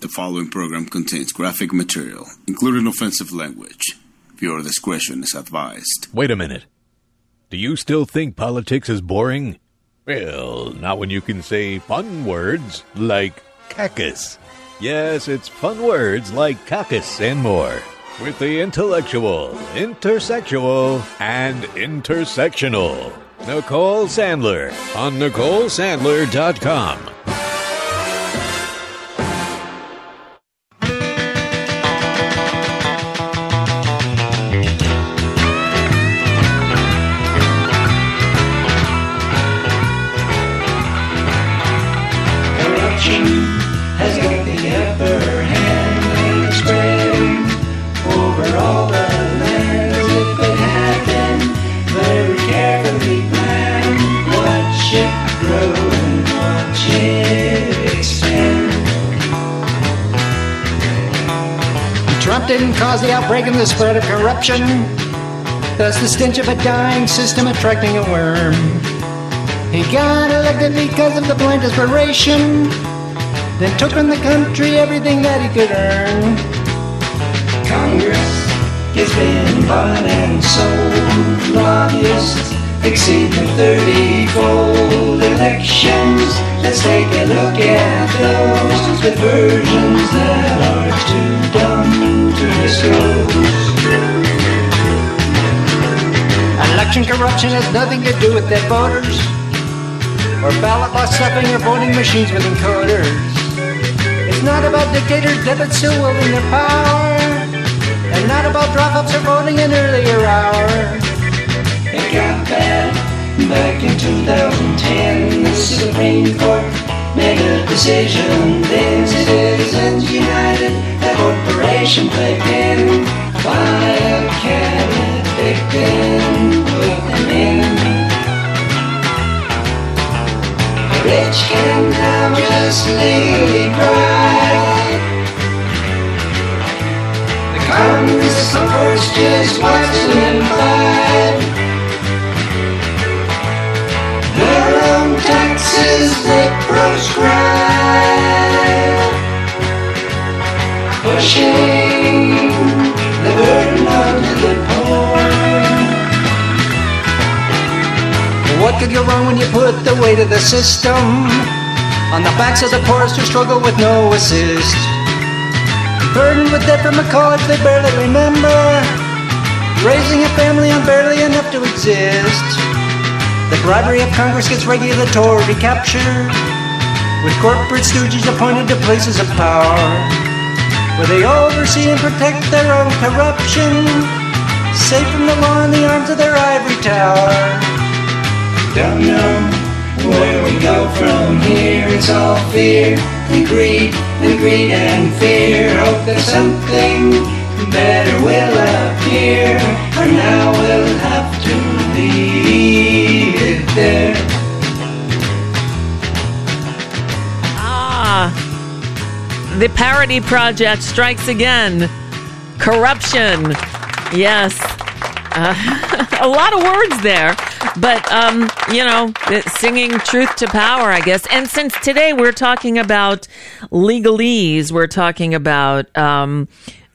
The following program contains graphic material, including offensive language. Viewer discretion is advised. Wait a minute. Do you still think politics is boring? Well, not when you can say fun words like cactus. Yes, it's fun words like cactus and more. With the intellectual, intersexual, and intersectional. Nicole Sandler on NicoleSandler.com. didn't cause the outbreak and the spread of corruption. That's the stench of a dying system attracting a worm. He got elected because of the blind desperation. Then took from the country everything that he could earn. Congress has been bought and sold. Lobbyists exceed the 30-fold elections. Let's take a look at those with versions that are too dumb to disclose. Election corruption has nothing to do with dead voters. Or ballot box stuffing or voting machines with encoders. It's not about dictators dead but still wielding their power. And not about drop-offs or voting an earlier hour. Bad back in 2010. The Supreme Court made a decision. Then Citizens United, that corporation played in. A cat, victim, put them in. Rich can now just legally cry. The Congress, of course, just watch them fight. Their own taxes they proscribe, pushing the burden onto the poor. What could go wrong when you put the weight of the system on the backs of the poorest who struggle with no assist? Burdened with debt from a college they barely remember, raising a family on barely enough to exist. The bribery of Congress gets regulatory capture, with corporate stooges appointed to places of power, where they oversee and protect their own corruption, safe from the law in the arms of their ivory tower. Don't know where we go from here. It's all fear and greed and greed and fear. Hope that something better will appear. Or now we'll have to leave the parody project strikes again. Corruption. Yes. Uh, a lot of words there. but um, you know, singing truth to power, I guess. And since today we're talking about legalese, we're talking about um,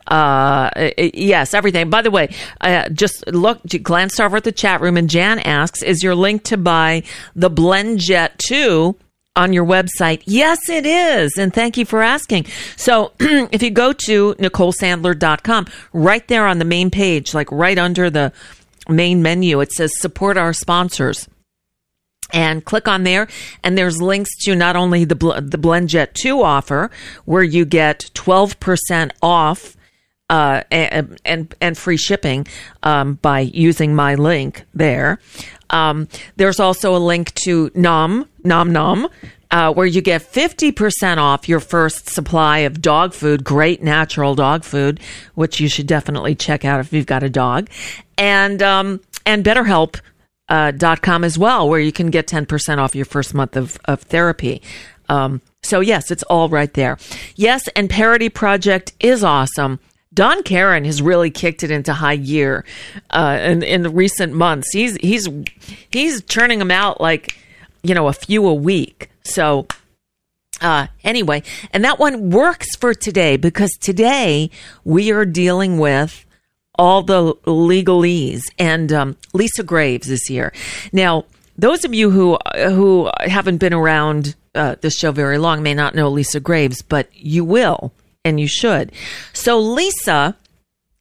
uh, yes, everything. By the way, uh, just look, glanced over at the chat room, and Jan asks, "Is your link to buy the BlendJet 2 on your website?" Yes, it is, and thank you for asking. So, if you go to NicoleSandler.com, right there on the main page, like right under the main menu, it says "Support our sponsors." and click on there and there's links to not only the the BlendJet 2 offer where you get 12% off uh, and, and, and free shipping um, by using my link there. Um, there's also a link to Nom Nom Nom. Uh, where you get 50% off your first supply of dog food, great natural dog food, which you should definitely check out if you've got a dog. And, um, and BetterHelp, uh, dot com as well, where you can get 10% off your first month of, of therapy. Um, so yes, it's all right there. Yes, and Parody Project is awesome. Don Caron has really kicked it into high gear uh, in in the recent months. He's he's he's churning them out like you know a few a week. So uh, anyway, and that one works for today because today we are dealing with all the legalese and um, Lisa Graves is here now. Those of you who who haven't been around uh, this show very long may not know Lisa Graves, but you will and you should. So Lisa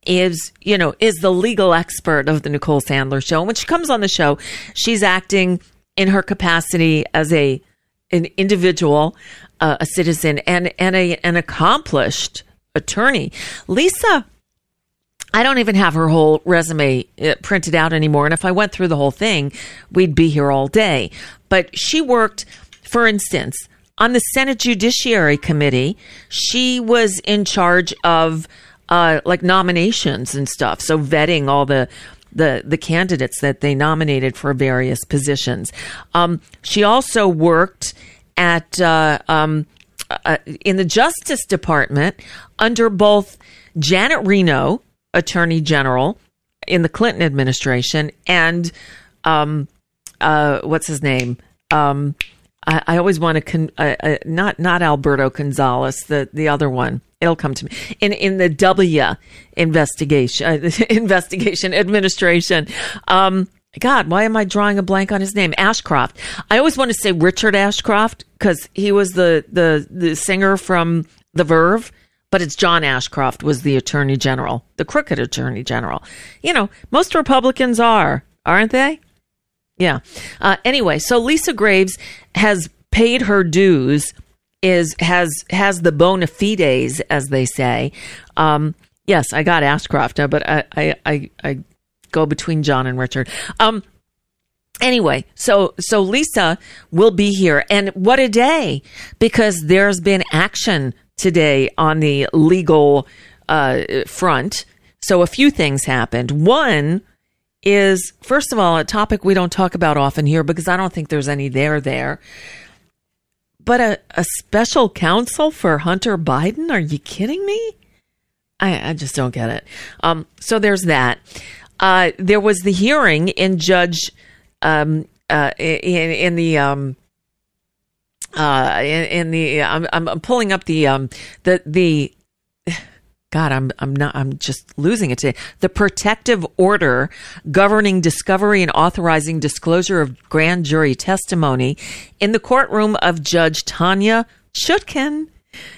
is, you know, is the legal expert of the Nicole Sandler show. And when she comes on the show, she's acting in her capacity as a an individual, uh, a citizen, and and a an accomplished attorney. Lisa I don't even have her whole resume uh, printed out anymore. And if I went through the whole thing, we'd be here all day. But she worked, for instance, on the Senate Judiciary Committee, she was in charge of uh, like nominations and stuff. So vetting all the the the candidates that they nominated for various positions. Um, she also worked at uh, um, uh, in the Justice Department under both Janet Reno, Attorney General in the Clinton administration, and um, uh, what's his name? I, always want to con, uh, uh, not not Alberto Gonzales, the the other one. It'll come to me in in the W investigation uh, investigation administration. Um, God, why am I drawing a blank on his name? Ashcroft. I always want to say Richard Ashcroft because he was the the the singer from The Verve but it's John Ashcroft was the attorney general, the crooked attorney general. You know, most Republicans are, aren't they? Yeah. Uh, anyway, so Lisa Graves has paid her dues, is has has the bona fides, as they say. Um, yes, I got Ashcroft, but I, I, I, I go between John and Richard. Um, anyway, so so Lisa will be here, and what a day because there's been action today on the legal uh, front. So a few things happened. One is, first of all, a topic we don't talk about often here because I don't think there's any there there. But a, a special counsel for Hunter Biden? Are you kidding me? I, I just don't get it. Um, so there's that. Uh, there was the hearing in Judge um, uh, in, in the um, uh, in, in the I'm, I'm pulling up the um the the God, I'm I'm not I'm just losing it today. The protective order governing discovery and authorizing disclosure of grand jury testimony in the courtroom of Judge Tanya Chutkan.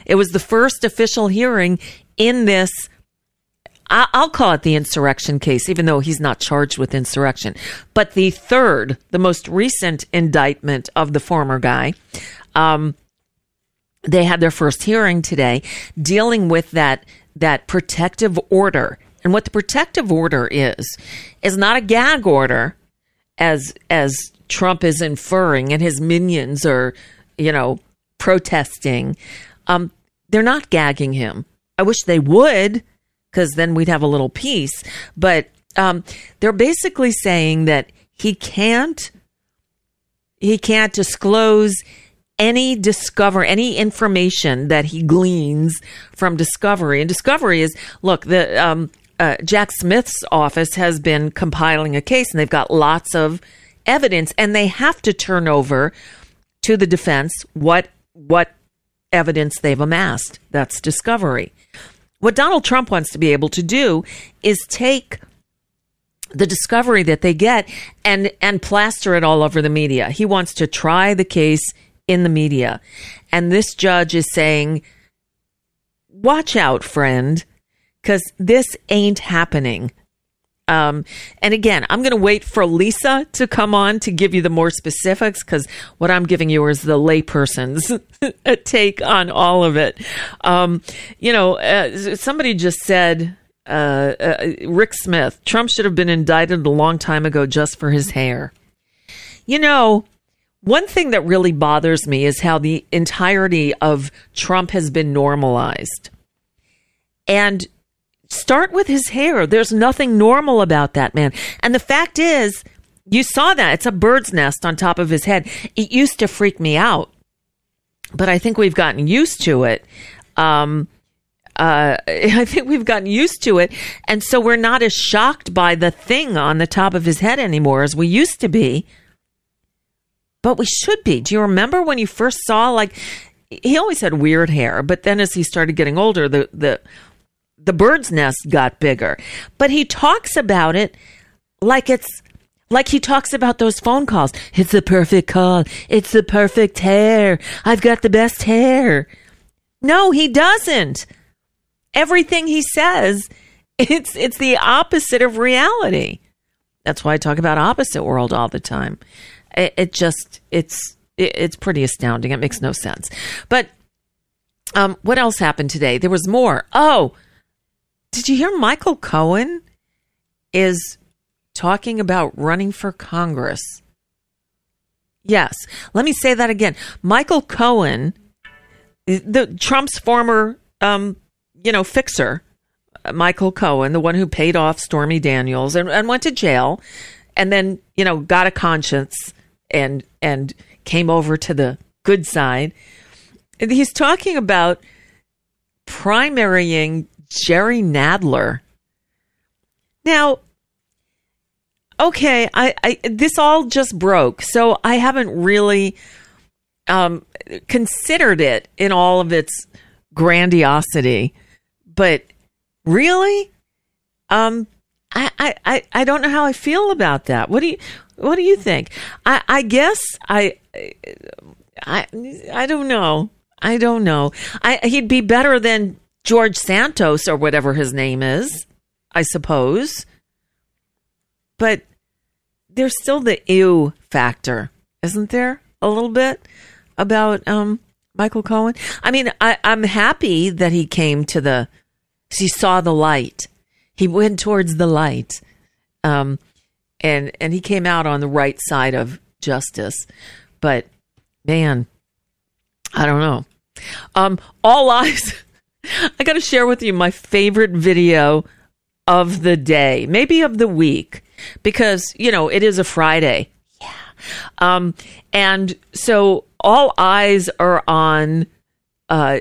It was the first official hearing in this. I'll call it the insurrection case, even though he's not charged with insurrection. But the third, the most recent indictment of the former guy, um, they had their first hearing today dealing with that that protective order. And what the protective order is, is not a gag order as as Trump is inferring and his minions are, you know, protesting. Um, they're not gagging him. I wish they would, because then we'd have a little peace. But um, they're basically saying that he can't he can't disclose any discover any information that he gleans from discovery and discovery is look the um, uh, jack smith's office has been compiling a case and they've got lots of evidence and they have to turn over to the defense what what evidence they've amassed. That's discovery. What Donald Trump wants to be able to do is take the discovery that they get and and plaster it all over the media. He wants to try the case in the media. And this judge is saying, "Watch out, friend, cuz this ain't happening." Um, and again, I'm going to wait for Lisa to come on to give you the more specifics because what I'm giving you is the layperson's take on all of it. Um, you know, uh, somebody just said, uh, uh, Rick Smith, Trump should have been indicted a long time ago just for his hair. You know, one thing that really bothers me is how the entirety of Trump has been normalized. And start with his hair. There's nothing normal about that man. And the fact is, you saw that. It's a bird's nest on top of his head. It used to freak me out, but I think we've gotten used to it. Um, uh, I think we've gotten used to it. And so we're not as shocked by the thing on the top of his head anymore as we used to be. But we should be. Do you remember when you first saw, like, he always had weird hair, but then as he started getting older, the, the, the bird's nest got bigger. But he talks about it like it's like he talks about those phone calls. It's the perfect call. It's the perfect hair. I've got the best hair. No, he doesn't. Everything he says, it's it's the opposite of reality. That's why I talk about opposite world all the time. It, it just it's it, it's pretty astounding. It makes no sense. But um, what else happened today? There was more. Oh, did you hear Michael Cohen is talking about running for Congress? Yes. Let me say that again. Michael Cohen, the Trump's former, um, you know, fixer, Michael Cohen, the one who paid off Stormy Daniels and, and went to jail, and then you know got a conscience and and came over to the good side. He's talking about primarying Jerry Nadler. Now, okay, I, I this all just broke, so I haven't really um, considered it in all of its grandiosity. But really, um, I, I, I don't know how I feel about that. What do you What do you think? I, I guess I, I, I don't know. I don't know. I he'd be better than George Santos or whatever his name is, I suppose. But there's still the ew factor, isn't there? A little bit about um, Michael Cohen. I mean, I, I'm happy that he came to the, he saw the light. He went towards the light, um, and and he came out on the right side of justice. But man, I don't know. Um, all eyes. I got to share with you my favorite video of the day, maybe of the week, because, you know, it is a Friday. Yeah. Um, and so all eyes are on uh,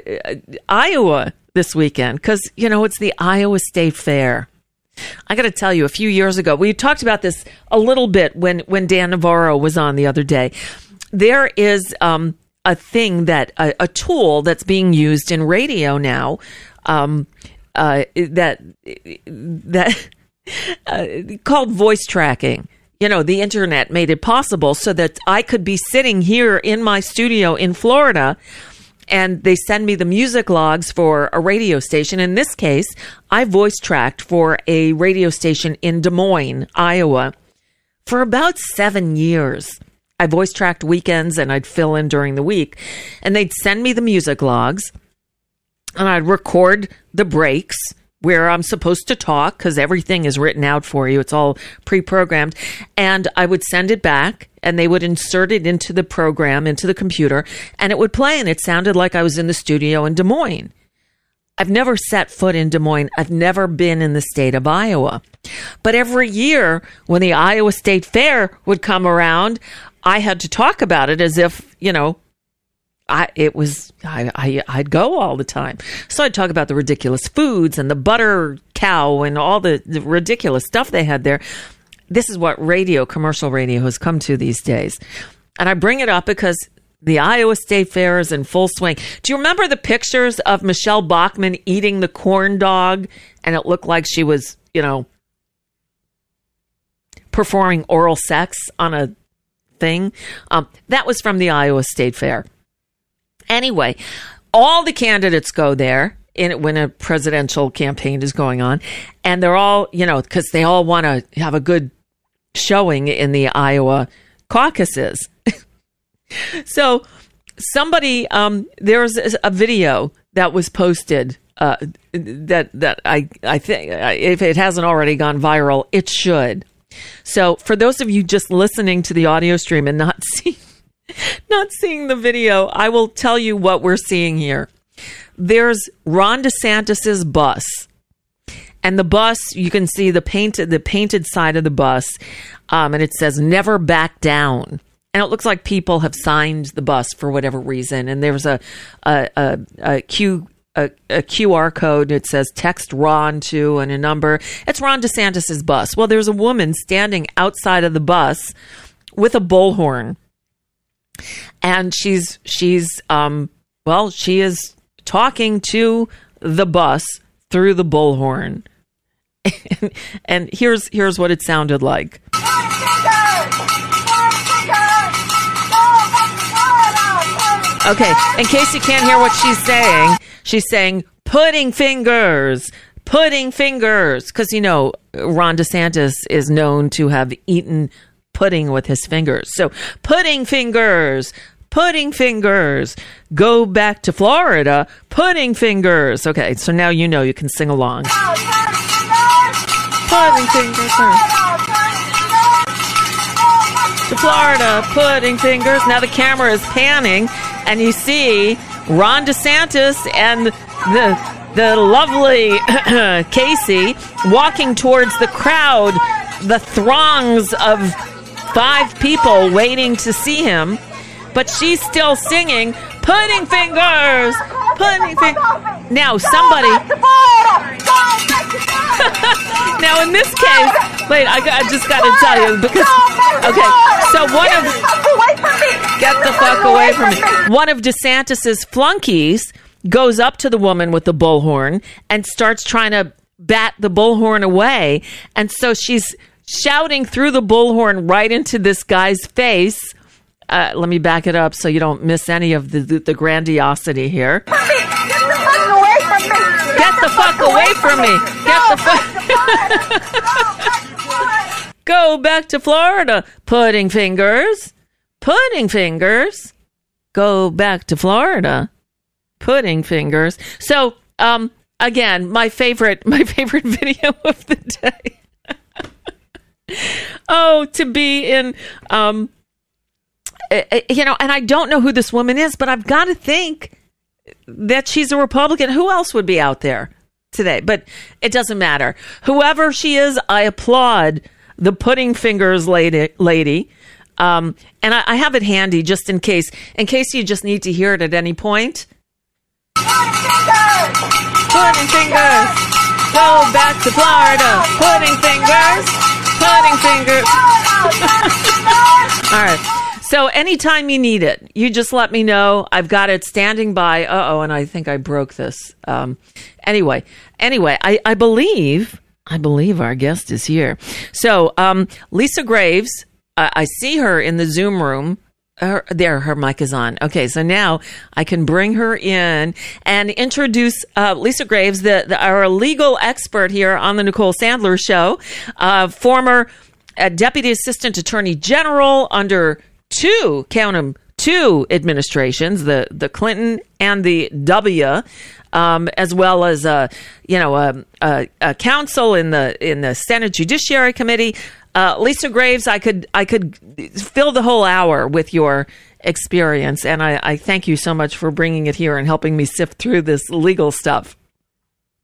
Iowa this weekend because, you know, it's the Iowa State Fair. I got to tell you, a few years ago, we talked about this a little bit when, when Dan Navarro was on the other day. There is um, a thing that a, a tool that's being used in radio now um, uh, that that uh, called voice tracking. You know, the internet made it possible so that I could be sitting here in my studio in Florida and they send me the music logs for a radio station. In this case, I voice tracked for a radio station in Des Moines, Iowa for about seven years. I voice tracked weekends and I'd fill in during the week. And they'd send me the music logs and I'd record the breaks where I'm supposed to talk because everything is written out for you. It's all pre programmed. And I would send it back and they would insert it into the program, into the computer, and it would play. And it sounded like I was in the studio in Des Moines. I've never set foot in Des Moines. I've never been in the state of Iowa. But every year when the Iowa State Fair would come around, I had to talk about it as if, you know, I it was I, I I'd go all the time. So I'd talk about the ridiculous foods and the butter cow and all the, the ridiculous stuff they had there. this is what radio, commercial radio, has come to these days. And I bring it up because the Iowa State Fair is in full swing. Do you remember the pictures of Michele Bachmann eating the corn dog? And it looked like she was, you know, performing oral sex on a thing. Um, that was from the Iowa State Fair. Anyway, all the candidates go there in when a presidential campaign is going on, and they're all, you know, because they all want to have a good showing in the Iowa caucuses. so somebody, um, there's a video that was posted uh, that that I I think if it hasn't already gone viral, it should. So for those of you just listening to the audio stream and not seeing not seeing the video, I will tell you what we're seeing here. There's Ron DeSantis's bus. And the bus, you can see the painted the painted side of the bus, um, and it says "Never Back Down." And it looks like people have signed the bus for whatever reason. And there's a a, a, a Q a, a, QR code. It says text Ron to and a number. It's Ron DeSantis's bus. Well, there's a woman standing outside of the bus with a bullhorn, and she's she's um well she is talking to the bus through the bullhorn. and, here's here's what it sounded like. Okay, in case you can't hear what she's saying, she's saying pudding fingers, pudding fingers, because you know Ron DeSantis is known to have eaten pudding with his fingers. So pudding fingers, pudding fingers. Go back to Florida, pudding fingers. Okay, so now you know you can sing along. Pudding fingers. To Florida, pudding fingers. Now the camera is panning and you see Ron DeSantis and the the lovely Casey walking towards the crowd, the throngs of five people waiting to see him, but she's still singing pudding fingers, pudding fingers. Now somebody. now in this case, wait, I, I just got to tell you because okay, so one of get the fuck away from me. One of DeSantis's flunkies goes up to the woman with the bullhorn and starts trying to bat the bullhorn away, and so she's shouting through the bullhorn right into this guy's face. Uh, let me back it up so you don't miss any of the, the, the grandiosity here. Get the fuck away from me! Get the fuck. Go back to Florida, pudding fingers. Pudding fingers. Go back to Florida, pudding fingers. So, um, again, my favorite, my favorite video of the day. oh, to be in, um, eh, eh, you know, and I don't know who this woman is, but I've got to think that she's a Republican. Who else would be out there today? But it doesn't matter. Whoever she is, I applaud the pudding fingers lady. lady. Um, and I, I, have it handy just in case, in case you just need to hear it at any point. Pudding fingers, go back to Florida. Pudding fingers, pudding fingers. All right. So anytime you need it, you just let me know. I've got it standing by. Uh oh, and I think I broke this. Um, anyway, anyway, I, I believe I believe our guest is here. So um, Lisa Graves, uh, I see her in the Zoom room. Her, there, her mic is on. Okay, so now I can bring her in and introduce uh, Lisa Graves, the, the, our legal expert here on the Nicole Sandler Show, uh, former uh, Deputy Assistant Attorney General under two, count them, two administrations, the, the Clinton and the W, um, as well as a you know a, a, a, counsel in the in the Senate Judiciary Committee. Uh, Lisa Graves, I could I could fill the whole hour with your experience, and I, I thank you so much for bringing it here and helping me sift through this legal stuff.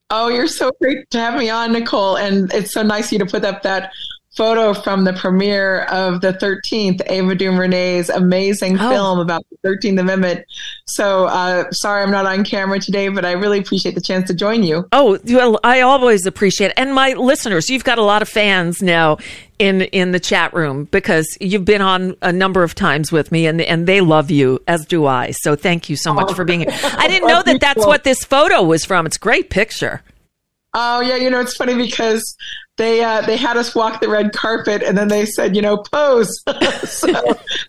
Oh, you're so great to have me on, Nicole, and it's so nice of you to put up that photo from the premiere of the 13th, Ava DuVernay's amazing Oh. film about the 13th Amendment. So uh, sorry I'm not on camera today, but I really appreciate the chance to join you. Oh, well, I always appreciate it. And my listeners, you've got a lot of fans now in in the chat room because you've been on a number of times with me and and they love you as do I. So thank you so much for being here. I didn't know that that's what this photo was from. It's a great picture. Oh yeah, you know it's funny because they uh, they had us walk the red carpet and then they said you know pose. so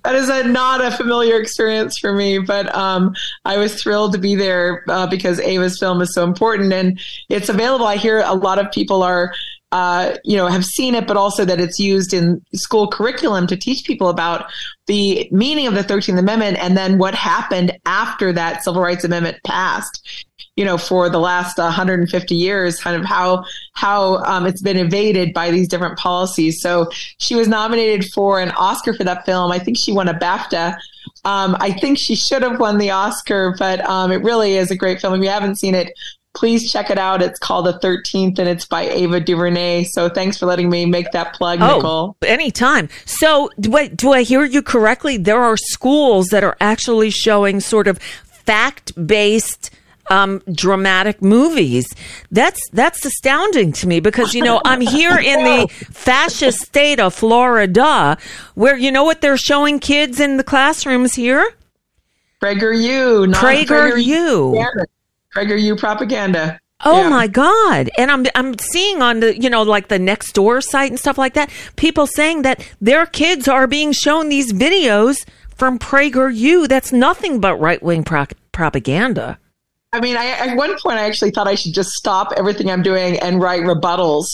that is a not a familiar experience for me, but um, I was thrilled to be there uh, because Ava's film is so important and it's available. I hear a lot of people are. Uh, you know, have seen it, but also that it's used in school curriculum to teach people about the meaning of the 13th Amendment and then what happened after that Civil Rights Amendment passed you know, for the last 150 years, kind of how how um, it's been evaded by these different policies. So she was nominated for an Oscar for that film. I think she won a BAFTA. Um, I think she should have won the Oscar, but um, it really is a great film. If you haven't seen it, please check it out. It's called The 13th, and it's by Ava DuVernay. So thanks for letting me make that plug, Nicole. Oh, anytime. So, do I, do I hear you correctly? There are schools that are actually showing sort of fact based um, dramatic movies. That's that's astounding to me because you know I'm here in the fascist state of Florida, where you know what they're showing kids in the classrooms here. PragerU, not PragerU. PragerU propaganda. Oh Yeah. my God. And I'm I'm seeing on the you know like the next door site and stuff like that, people saying that their kids are being shown these videos from PragerU. That's nothing but right wing pro- propaganda. I mean, I, at one point, I actually thought I should just stop everything I'm doing and write rebuttals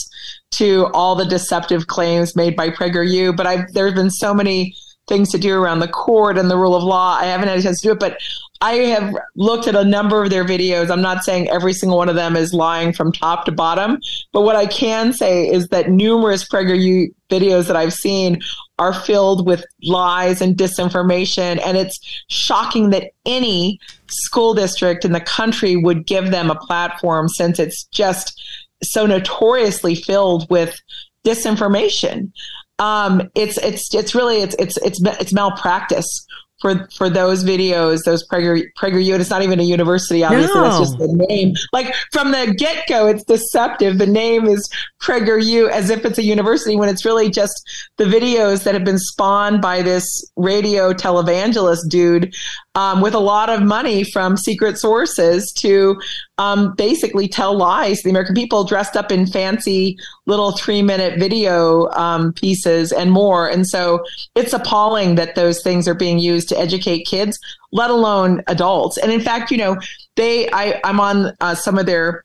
to all the deceptive claims made by PragerU. But I've, there have been so many things to do around the court and the rule of law. I haven't had a chance to do it, but I have looked at a number of their videos. I'm not saying every single one of them is lying from top to bottom, but what I can say is that numerous PragerU videos that I've seen are filled with lies and disinformation. And it's shocking that any school district in the country would give them a platform since it's just so notoriously filled with disinformation. Um, it's it's it's really it's it's it's it's malpractice for for those videos, those Prager PragerU. and It's not even a university, obviously. That's just the name. Like from the get go, it's deceptive. The name is PragerU as if it's a university when it's really just the videos that have been spawned by this radio televangelist dude um, with a lot of money from secret sources to um, basically tell lies to the American people dressed up in fancy little three minute video um, pieces and more. And so it's appalling that those things are being used to educate kids, let alone adults. And in fact, you know, they, I, I'm on uh, some of their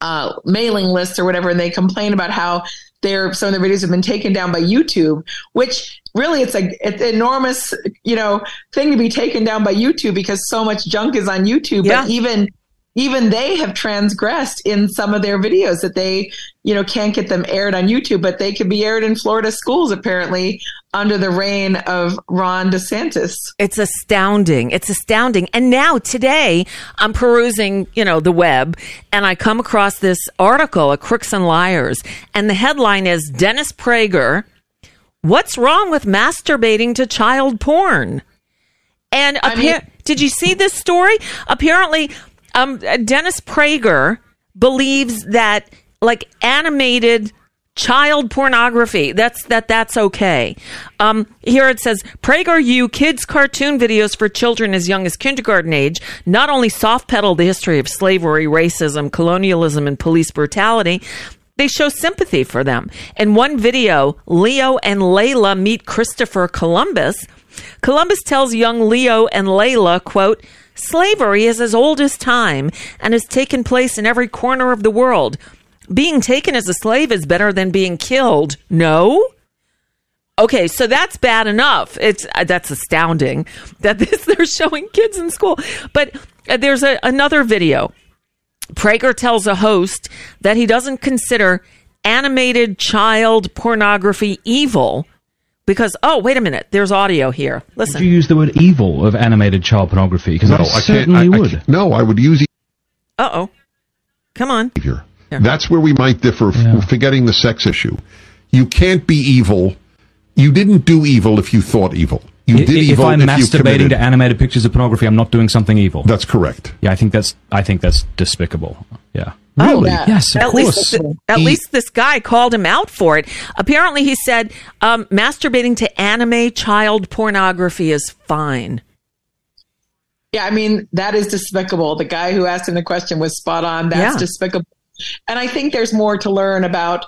uh, mailing lists or whatever, and they complain about how their some of their videos have been taken down by YouTube, which really it's a it's an enormous you know thing to be taken down by YouTube because so much junk is on YouTube. Yeah. But even even they have transgressed in some of their videos that they you know can't get them aired on YouTube, but they could be aired in Florida schools apparently under the reign of Ron DeSantis. It's astounding. It's astounding. And now today I'm perusing, you know, the web and I come across this article, at Crooks and Liars, and the headline is Dennis Prager, what's wrong with masturbating to child porn? And I mean- did you see this story? Apparently, um, Dennis Prager believes that like animated child pornography that's that that's okay. Um here it says prageru kids cartoon videos for children as young as kindergarten age not only soft pedal the history of slavery racism colonialism and police brutality they show sympathy for them. In one video leo and layla meet christopher columbus. Columbus tells young Leo and Layla, quote, Slavery is as old as time and has taken place in every corner of the world. Being taken as a slave is better than being killed. No? Okay, so that's bad enough. It's uh, that's astounding that this they're showing kids in school. But uh, there's a, another video. Prager tells a host that he doesn't consider animated child pornography evil because oh wait a minute, there's audio here. Would Listen. you use the word evil of animated child pornography? Because No, I I certainly I, I would. can't- no, I would use Uh oh. Come on. behavior. That's where we might differ, Yeah. forgetting the sex issue. You can't be evil. You didn't do evil if you thought evil. You I- did if evil I'm if you masturbating committed. to animated pictures of pornography, I'm not doing something evil. That's correct. yeah, I think that's I think that's despicable. Yeah. Really? yeah. Yes, of At course. least, at He- least this guy called him out for it. Apparently, he said um, masturbating to anime child pornography is fine. Yeah, I mean, that is despicable. The guy who asked him the question was spot on. That's Yeah. despicable. And I think there's more to learn about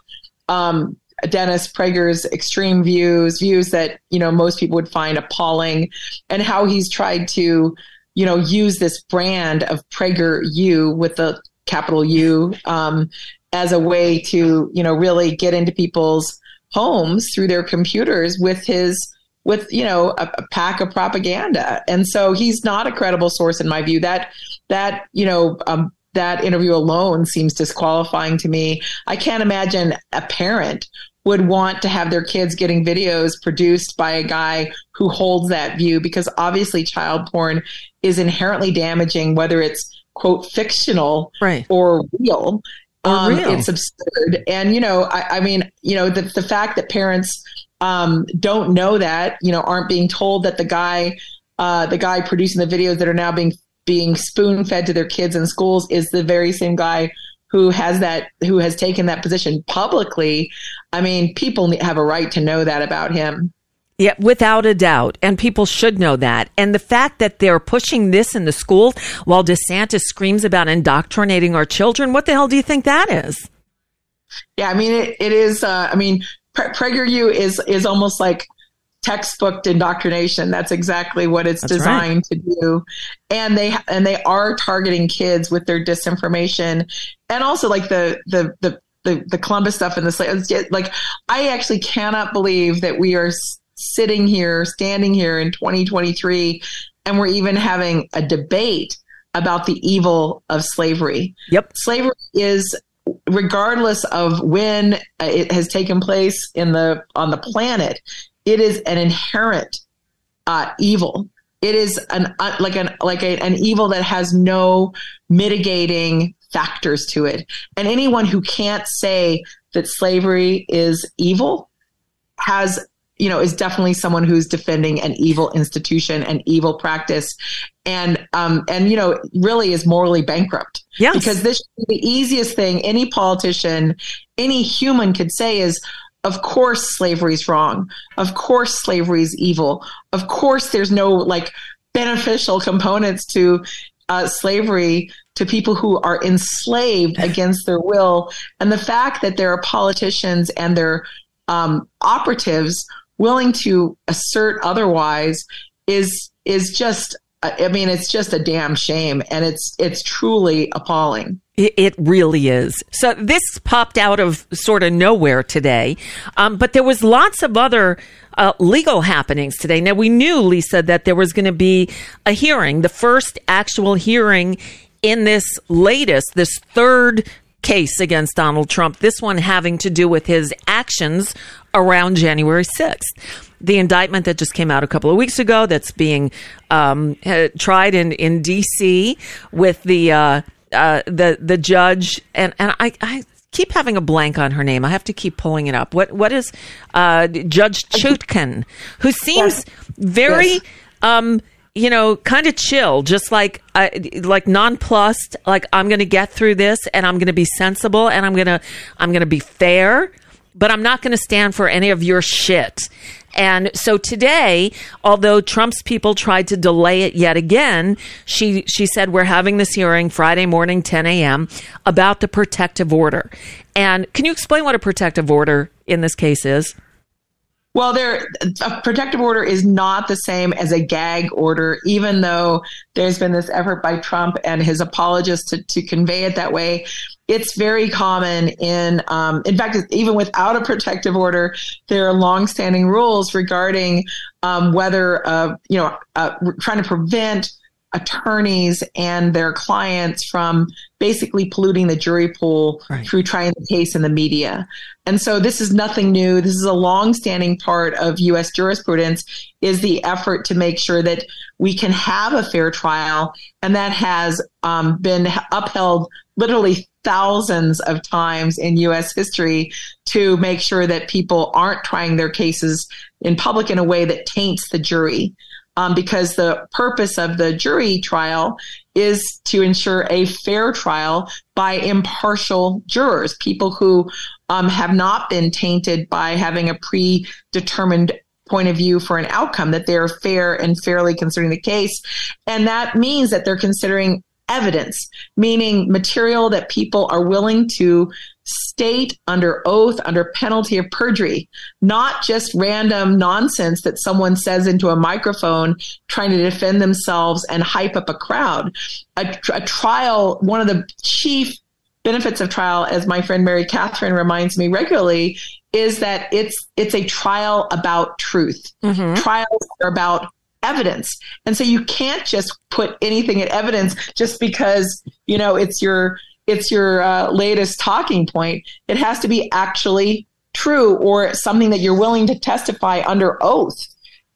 um, Dennis Prager's extreme views, views that, you know, most people would find appalling, and how he's tried to, you know, use this brand of Prager U with the capital U um, as a way to, you know, really get into people's homes through their computers with his with you know a, a pack of propaganda. And so he's not a credible source in my view. That that you know um, that interview alone seems disqualifying to me. I can't imagine a parent would want to have their kids getting videos produced by a guy who holds that view because obviously child porn is inherently damaging whether it's quote fictional Right. or real um, real. it's absurd and you know i, I mean you know the, the fact that parents um, don't know that you know aren't being told that the guy uh, the guy producing the videos that are now being being spoon fed to their kids in schools is the very same guy who has that who has taken that position publicly i mean people have a right to know that about him Yeah, without a doubt. And people should know that. And the fact that they're pushing this in the schools while DeSantis screams about indoctrinating our children, what the hell do you think that is? Yeah, I mean it, it is. Uh, I mean, Pre- PragerU is is almost like textbook indoctrination. That's exactly what it's That's right. designed to do, and they and they are targeting kids with their disinformation, and also like the the the the, the Columbus stuff and the like I actually cannot believe that we are sitting here, standing here in 2023, and we're even having a debate about the evil of slavery. Yep. slavery is regardless of when it has taken place in the on the planet it is an inherent uh, evil. It is an uh, like an like a, an evil that has no mitigating factors to it. And anyone who can't say that slavery is evil has you know is definitely someone who's defending an evil institution and evil practice and um and you know really is morally bankrupt. Yes. because this the easiest thing any politician any human could say is of course slavery is wrong. Of course slavery is evil. Of course there's no like beneficial components to uh, slavery to people who are enslaved against their will. And the fact that there are politicians and their um, operatives willing to assert otherwise is is just I mean it's just a damn shame and it's it's truly appalling. It, really is. So this popped out of sort of nowhere today, um, but there was lots of other uh, legal happenings today. Now we knew, Lisa, that there was going to be a hearing, the first actual hearing in this latest, this third case against Donald Trump. This one having to do with his actions around January sixth. The indictment that just came out a couple of weeks ago, that's being um, uh, tried in in D.C. with the uh, uh, the the judge, and and I, I keep having a blank on her name. I have to keep pulling it up. What what is uh, Judge Chutkan, who seems very. Yes. Um, you know, kind of chill, just like uh, like nonplussed. Like I'm going to get through this, and I'm going to be sensible, and I'm gonna I'm going to be fair, but I'm not going to stand for any of your shit. And so today, although Trump's people tried to delay it yet again, she she said we're having this hearing Friday morning, 10 a.m. about the protective order. And can you explain what a protective order in this case is? Well, there a protective order is not the same as a gag order, even though there's been this effort by Trump and his apologists to, to convey it that way. It's very common in, um, in fact, even without a protective order, there are longstanding rules regarding um, whether, uh, you know, uh, trying to prevent attorneys and their clients from basically polluting the jury pool Right. through trying the case in the media. And so this is nothing new. This is a long-standing part of US jurisprudence is the effort to make sure that we can have a fair trial and that has um, been upheld literally thousands of times in US history to make sure that people aren't trying their cases in public in a way that taints the jury. Um, because the purpose of the jury trial is to ensure a fair trial by impartial jurors, people who um, have not been tainted by having a predetermined point of view for an outcome, that they're fair and fairly considering the case. And that means that they're considering evidence, meaning material that people are willing to state under oath, under penalty of perjury, not just random nonsense that someone says into a microphone trying to defend themselves and hype up a crowd. A, a trial, one of the chief benefits of trial, as my friend Mary Catherine reminds me regularly, is that it's it's a trial about truth. Mm-hmm. Trials are about evidence, and so you can't just put anything in evidence just because you know it's your it's your uh, latest talking point. It has to be actually true or something that you're willing to testify under oath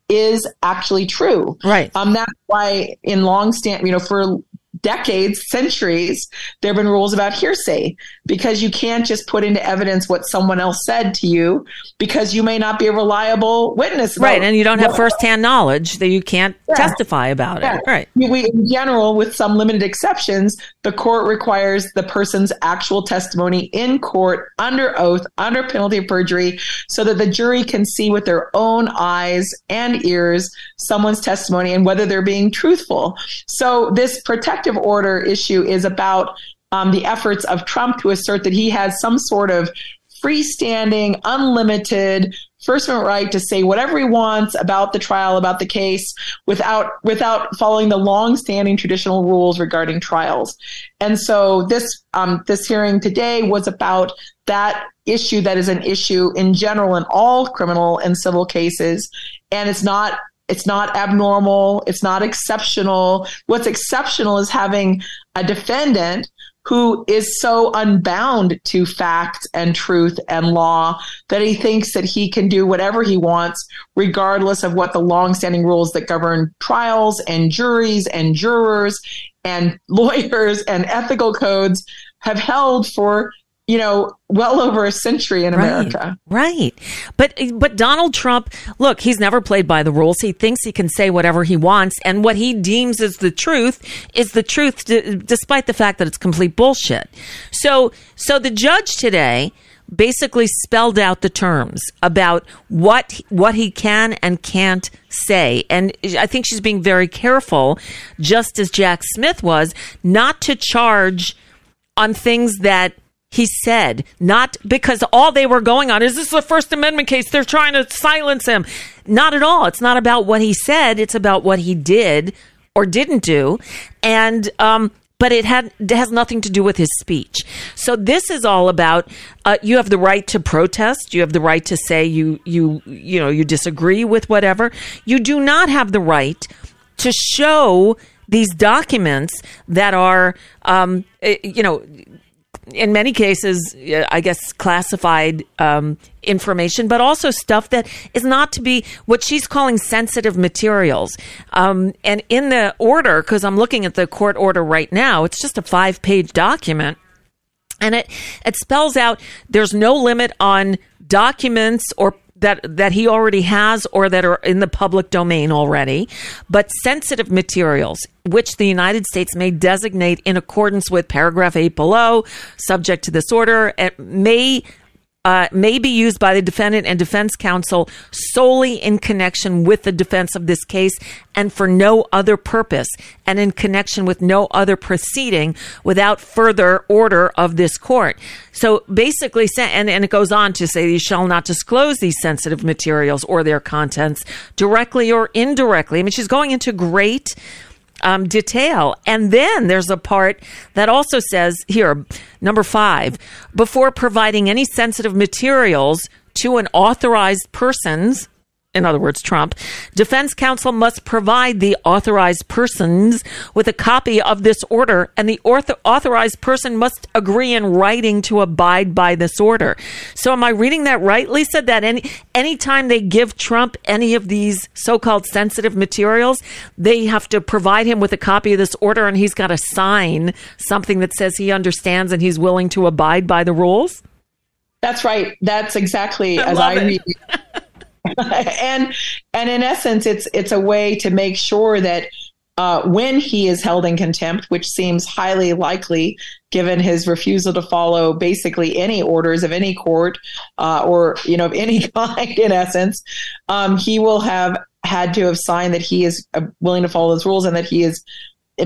is actually true. Right. Um, that's why in long stand, you know, for decades, centuries, there have been rules about hearsay because you can't just put into evidence what someone else said to you because you may not be a reliable witness. Right. And you don't have firsthand knowledge that you can't Yeah. testify about yeah. it. Right. We, in general, with some limited exceptions, the court requires the person's actual testimony in court under oath, under penalty of perjury, so that the jury can see with their own eyes and ears someone's testimony and whether they're being truthful. So this protective order issue is about um, the efforts of Trump to assert that he has some sort of freestanding, unlimited First Amendment right to say whatever he wants about the trial, about the case, without without following the long-standing traditional rules regarding trials. And so this um, this hearing today was about that issue that is an issue in general in all criminal and civil cases, and it's not it's not abnormal. It's not exceptional. What's exceptional is having a defendant who is so unbound to fact and truth and law that he thinks that he can do whatever he wants, regardless of what the longstanding rules that govern trials and juries and jurors and lawyers and ethical codes have held for, you know, well over a century in America. Right. But but Donald Trump, look, he's never played by the rules. He thinks he can say whatever he wants and what he deems is the truth is the truth d- despite the fact that it's complete bullshit. So so the judge today basically spelled out the terms about what what he can and can't say and I think she's being very careful just as Jack Smith was not to charge on things that he said, not because all they were going on is this a First Amendment case. They're trying to silence him. Not at all. It's not about what he said. It's about what he did or didn't do. And, um, but it had it has nothing to do with his speech. So this is all about uh, you have the right to protest. You have the right to say you you you know you disagree with whatever. You do not have the right to show these documents that are um, eh, you know in many cases, uh, I guess, classified um, information, but also stuff that is not to be what she's calling sensitive materials. Um, and in the order, because I'm looking at the court order right now, it's just a five page document. And it, it spells out there's no limit on documents or that that he already has or that are in the public domain already, but sensitive materials which the United States may designate in accordance with paragraph 8 below, subject to this order, may uh, may be used by the defendant and defense counsel solely in connection with the defense of this case and for no other purpose and in connection with no other proceeding without further order of this court. So basically, and, and it goes on to say you shall not disclose these sensitive materials or their contents directly or indirectly. I mean, she's going into great um, detail. And then there's a part that also says here, number five, before providing any sensitive materials to an authorized person's in other words, Trump, defense counsel must provide the authorized persons with a copy of this order, and the author- authorized person must agree in writing to abide by this order. So, am I reading that right, Lisa? That any anytime they give Trump any of these so-called sensitive materials, they have to provide him with a copy of this order, and he's got to sign something that says he understands and he's willing to abide by the rules. That's right. That's exactly I as I read it. and and in essence, it's it's a way to make sure that uh, when he is held in contempt, which seems highly likely given his refusal to follow basically any orders of any court uh, or you know of any kind, in essence, um, he will have had to have signed that he is uh, willing to follow those rules and that he is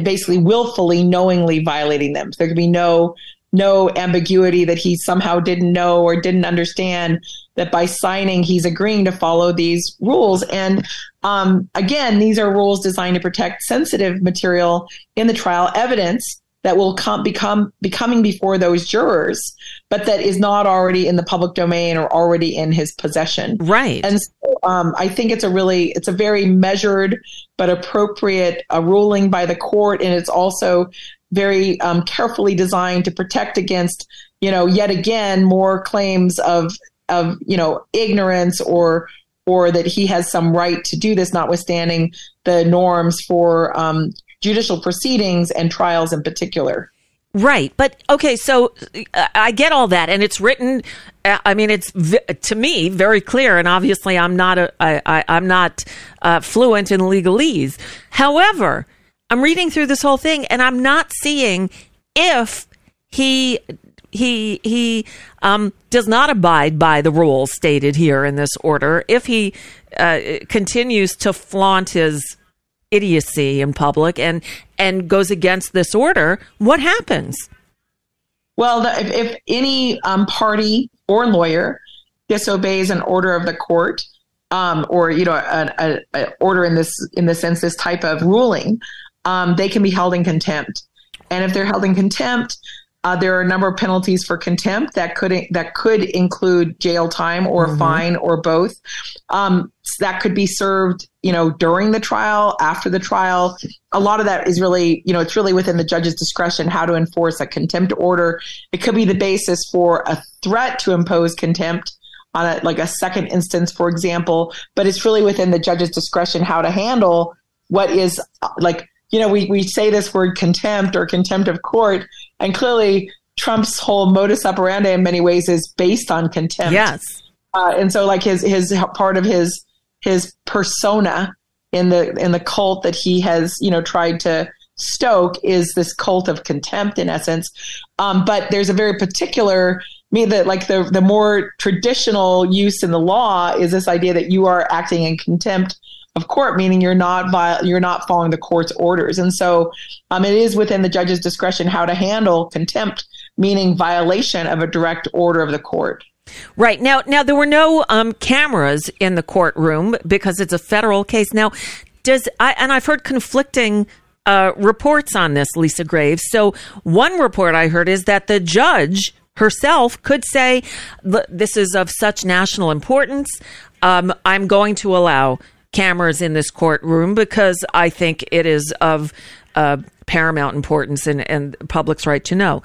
basically willfully, knowingly violating them. So there could be no no ambiguity that he somehow didn't know or didn't understand that by signing he's agreeing to follow these rules. And um, again these are rules designed to protect sensitive material in the trial evidence that will come become becoming before those jurors but that is not already in the public domain or already in his possession. Right. and so, um, I think it's a really, it's a very measured but appropriate uh, ruling by the court, and it's also very um, carefully designed to protect against, you know, yet again more claims of of you know ignorance or or that he has some right to do this, notwithstanding the norms for um, judicial proceedings and trials in particular. Right. But okay, so uh, I get all that and it's written uh, I mean it's to me very clear and obviously I'm not a I, I I'm not uh, fluent in legalese. However, I'm reading through this whole thing and I'm not seeing if he he he um, does not abide by the rules stated here in this order. If he uh, continues to flaunt his idiocy in public and and goes against this order, what happens? Well, the, if, if any um, party or lawyer disobeys an order of the court, um, or you know, an order in this in the sense this type of ruling, um, they can be held in contempt. And if they're held in contempt, uh, there are a number of penalties for contempt that could that could include jail time or a fine or both. Um, that could be served, you know, during the trial, after the trial. A lot of that is really, you know, it's really within the judge's discretion how to enforce a contempt order. It could be the basis for a threat to impose contempt on a like a second instance, for example. But it's really within the judge's discretion how to handle what is uh, like you know, we, we say this word contempt or contempt of court, and clearly Trump's whole modus operandi in many ways is based on contempt. Yes. Uh, and so like his his part of his his persona in the in the cult that he has you know tried to stoke is this cult of contempt in essence. Um, but there's a very particular I mean that like the the more traditional use in the law is this idea that you are acting in contempt of court, meaning you're not vi- you're not following the court's orders, and so um, it is within the judge's discretion how to handle contempt, meaning violation of a direct order of the court. Right. Now now there were no um, cameras in the courtroom because it's a federal case. Now does I and I've heard conflicting uh, reports on this, Lisa Graves. So one report I heard is that the judge herself could say, "This is of such national importance. Um, I'm going to allow cameras in this courtroom because I think it is of uh, paramount importance and, and public's right to know."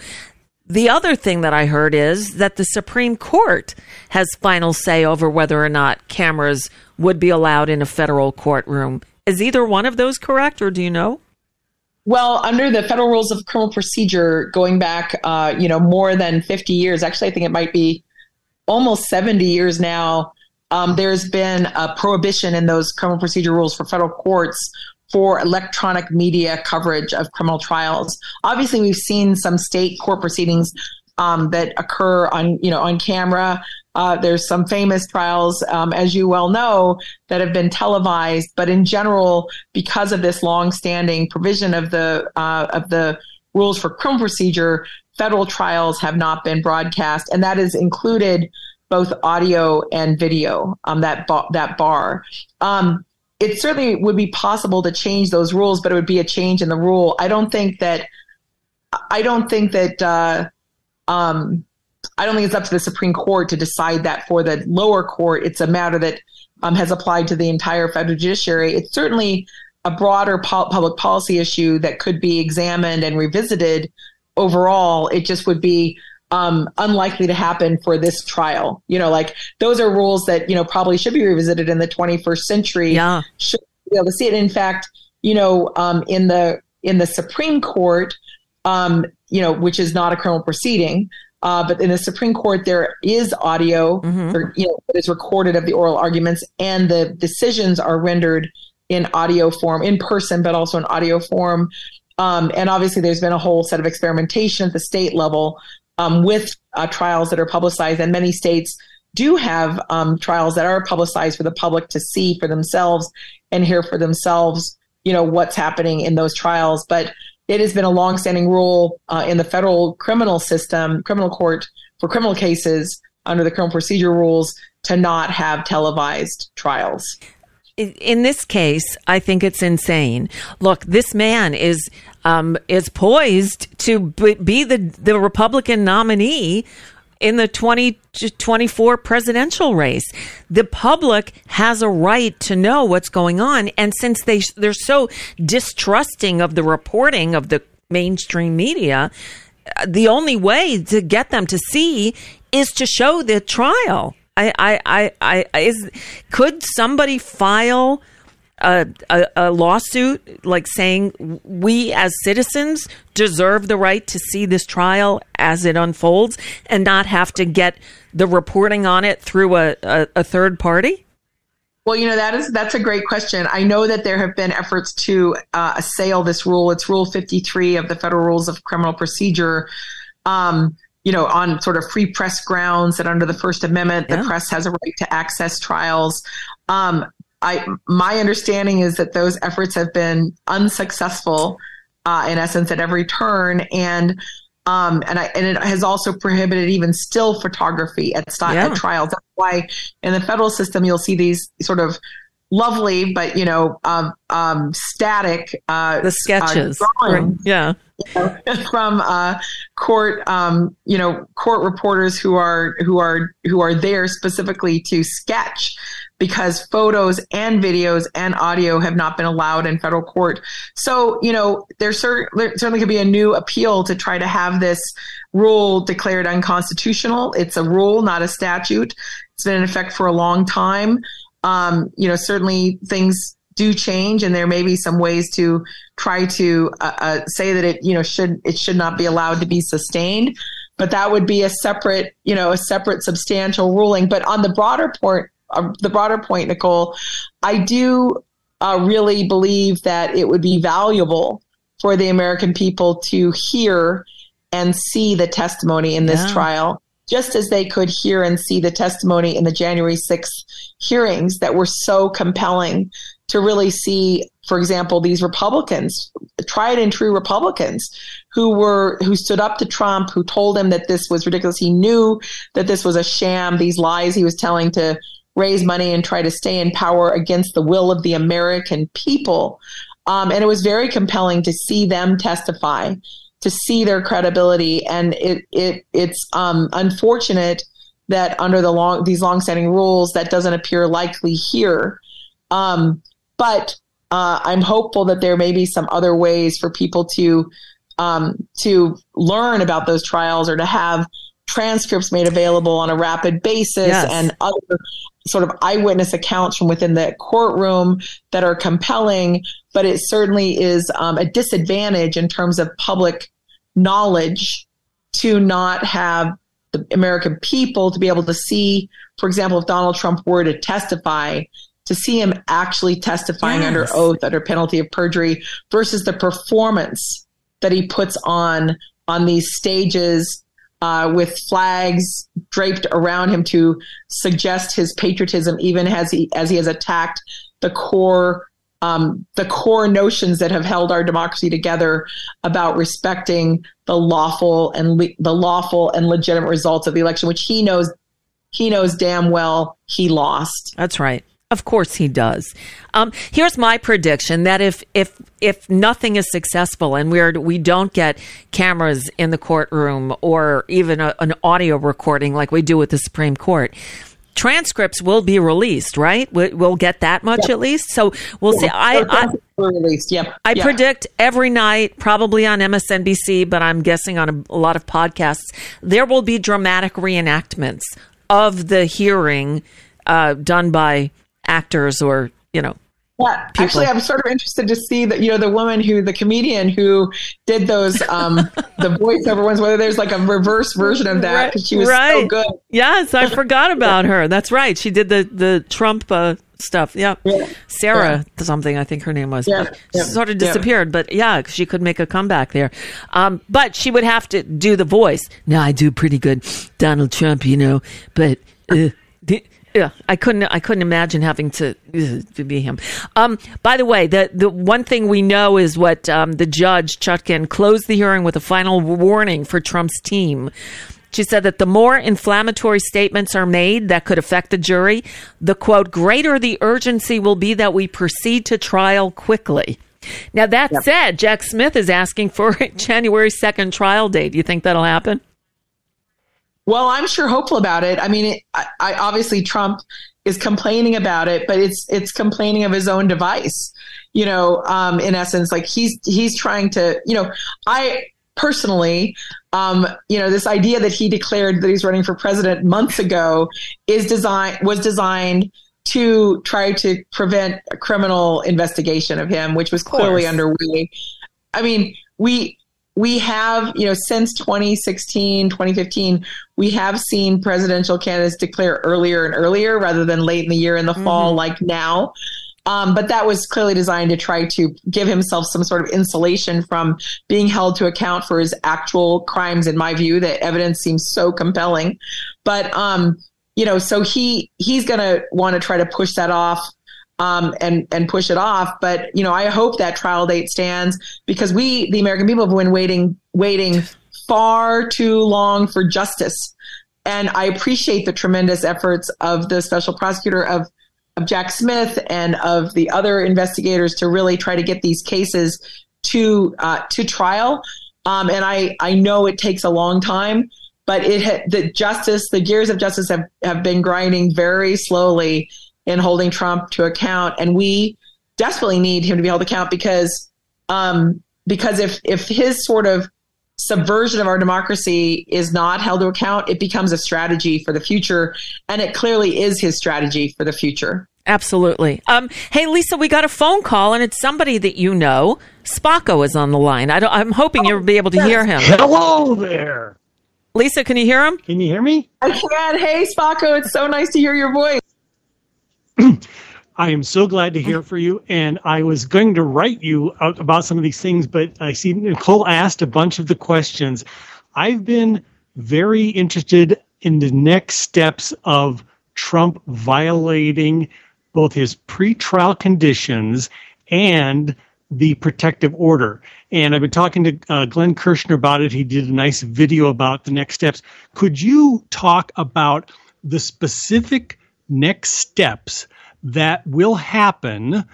The other thing that I heard is that the Supreme Court has final say over whether or not cameras would be allowed in a federal courtroom. Is either one of those correct, or do you know? Well, under the federal rules of criminal procedure, going back, uh, you know, more than 50 years, actually, I think it might be almost 70 years now, um, there's been a prohibition in those criminal procedure rules for federal courts for electronic media coverage of criminal trials. Obviously, we've seen some state court proceedings um, that occur on, you know, on camera. Uh, there's some famous trials, um, as you well know, that have been televised. But in general, because of this long-standing provision of the uh, of the rules for criminal procedure, federal trials have not been broadcast, and that is included both audio and video. Um, that that bar. Um, it certainly would be possible to change those rules, but it would be a change in the rule. I don't think that. I don't think that. Uh, um, I don't think it's up to the Supreme Court to decide that for the lower court. It's a matter that um, has applied to the entire federal judiciary. It's certainly a broader po- public policy issue that could be examined and revisited overall. It just would be um, unlikely to happen for this trial. You know, like those are rules that you know probably should be revisited in the 21st century. Yeah, should be able to see it. In fact, you know, um, in the in the Supreme Court, um, you know, which is not a criminal proceeding. Uh, but in the Supreme Court, there is audio, Mm-hmm. or, you know, that is recorded of the oral arguments, and the decisions are rendered in audio form, in person, but also in audio form. Um, and obviously, there's been a whole set of experimentation at the state level um, with uh, trials that are publicized, and many states do have um, trials that are publicized for the public to see for themselves and hear for themselves, you know, what's happening in those trials. But it has been a longstanding rule uh, in the federal criminal system, criminal court for criminal cases under the criminal procedure rules to not have televised trials. in this case, I think it's insane. Look, this man is um, is poised to be the the Republican nominee in the 2024 presidential race. The public has a right to know what's going on, and since they they're so distrusting of the reporting of the mainstream media, uh, the only way to get them to see is to show the trial. I, I, I, I is could somebody file a, a, a lawsuit like saying we as citizens deserve the right to see this trial as it unfolds and not have to get the reporting on it through a, a, a third party? Well, you know that is that's a great question. I know that there have been efforts to uh, assail this rule. It's Rule 53 of the Federal Rules of Criminal Procedure. Um, you know, on sort of free press grounds that under the First Amendment, the press has a right to access trials. Um, I my understanding is that those efforts have been unsuccessful, uh, in essence, at every turn, and um, and I and it has also prohibited even still photography at, sti- Yeah. at trials. That's why in the federal system you'll see these sort of lovely but you know um, um, static uh, The sketches. uh, yeah. From uh, court, um, you know, court reporters who are who are who are there specifically to sketch, because photos and videos and audio have not been allowed in federal court. So, you know, there, cer- there certainly could be a new appeal to try to have this rule declared unconstitutional. It's a rule, not a statute. It's been in effect for a long time. Um, you know, certainly things do change, and there may be some ways to try to uh, uh, say that it, you know, should it should not be allowed to be sustained. But that would be a separate, you know, a separate substantial ruling. But on the broader point, uh, the broader point, Nicole, I do uh, really believe that it would be valuable for the American people to hear and see the testimony in this Yeah. trial, just as they could hear and see the testimony in the January 6th hearings that were so compelling to really see, for example, these Republicans, tried and true Republicans, who were who stood up to Trump, who told him that this was ridiculous. He knew that this was a sham, these lies he was telling to raise money and try to stay in power against the will of the American people. Um, and it was very compelling to see them testify, to see their credibility, and it it it's um, unfortunate that under the long these longstanding rules that doesn't appear likely here. Um, but uh, I'm hopeful that there may be some other ways for people to um, to learn about those trials or to have transcripts made available on a rapid basis Yes. and other sort of eyewitness accounts from within the courtroom that are compelling. But it certainly is um, a disadvantage in terms of public knowledge to not have the American people to be able to see, for example, if Donald Trump were to testify, to see him actually testifying Yes. under oath, under penalty of perjury, versus the performance that he puts on on these stages uh, with flags draped around him to suggest his patriotism, even as he as he has attacked the core um, the core notions that have held our democracy together about respecting the lawful and le- the lawful and legitimate results of the election, which he knows he knows damn well he lost. That's right. Of course he does. Um, here's my prediction that if if if nothing is successful and we're we don't get cameras in the courtroom or even a, an audio recording like we do with the Supreme Court, transcripts will be released, right? We- We'll get that much at least. So we'll see. I, I, released. Yep. I Yeah. predict every night, probably on MSNBC, but I'm guessing on a, a lot of podcasts, there will be dramatic reenactments of the hearing uh, done by actors or, you know, Yeah, actually, I'm sort of interested to see that you know the woman who the comedian who did those um the voiceover ones. Whether there's like a reverse version of that because she was so good. Yes, I forgot about her. That's right. She did the the Trump uh, stuff. Yeah. Yeah. Sarah something I think her name was. Yeah. She Yeah. sort of Yeah. disappeared, but yeah, she could make a comeback there. Um, but she would have to do the voice. Now I do pretty good Donald Trump, you know, but uh, yeah, I couldn't. I couldn't imagine having to to be him. Um, by the way, the the one thing we know is what um, the judge Chutkan closed the hearing with a final warning for Trump's team. She said that the more inflammatory statements are made that could affect the jury, the quote greater the urgency will be that we proceed to trial quickly. Now that said, Jack Smith is asking for a January second trial date. Do you think that'll happen? Well, I'm sure hopeful about it. I mean, it, I, I obviously Trump is complaining about it, but it's it's complaining of his own device. You know, um, in essence, like he's he's trying to. You know, I personally, um, you know, this idea that he declared that he's running for president months ago is design was designed to try to prevent a criminal investigation of him, which was clearly underway. I mean, we we have, you know, since 2016, 2015, we have seen presidential candidates declare earlier and earlier rather than late in the year in the fall, like now. Um, but that was clearly designed to try to give himself some sort of insulation from being held to account for his actual crimes. In my view, the evidence seems so compelling. But um, you know, so he he's going to want to try to push that off um, and and push it off. But you know, I hope that trial date stands because we, the American people, have been waiting waiting far too long for justice. And I appreciate the tremendous efforts of the special prosecutor of of Jack Smith and of the other investigators to really try to get these cases to uh, to trial. Um, and I I know it takes a long time, but it ha- the justice the gears of justice have have been grinding very slowly in holding Trump to account, and we desperately need him to be held to account because um, because if if his sort of subversion of our democracy is not held to account, it becomes a strategy for the future, and it clearly is his strategy for the future. Absolutely. Um, hey, Lisa, we got a phone call, and it's somebody that you know. Spocko is on the line. I don't, I'm hoping you'll be able to hear him. Hello there. Lisa, can you hear him? Can you hear me? I can. Hey, Spocko, it's so nice to hear your voice. I am so glad to hear from you. And I was going to write you out about some of these things, but I see Nicole asked a bunch of the questions. I've been very interested in the next steps of Trump violating both his pretrial conditions and the protective order. And I've been talking to uh, Glenn Kirshner about it. He did a nice video about the next steps. Could you talk about the specific next steps that will happen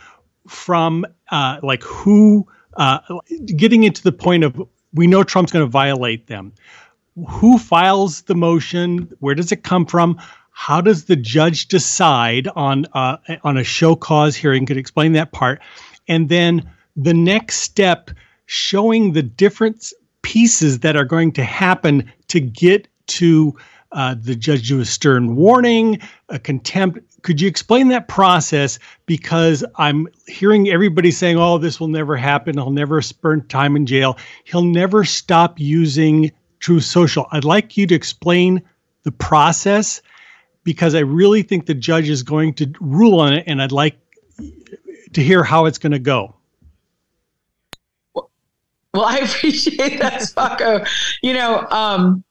from uh, like who uh, getting into the point of we know Trump's going to violate them. Who files the motion? Where does it come from? How does the judge decide on uh, on a show cause hearing? Could explain that part, and then the next step, showing the different pieces that are going to happen to get to uh, the judge do a stern warning, a contempt. Could you explain that process? Because I'm hearing everybody saying, "Oh, this will never happen. He'll never spend time in jail. He'll never stop using Truth Social." I'd like you to explain the process because I really think the judge is going to rule on it, and I'd like to hear how it's going to go. Well, I appreciate that, Spocko. You know, um,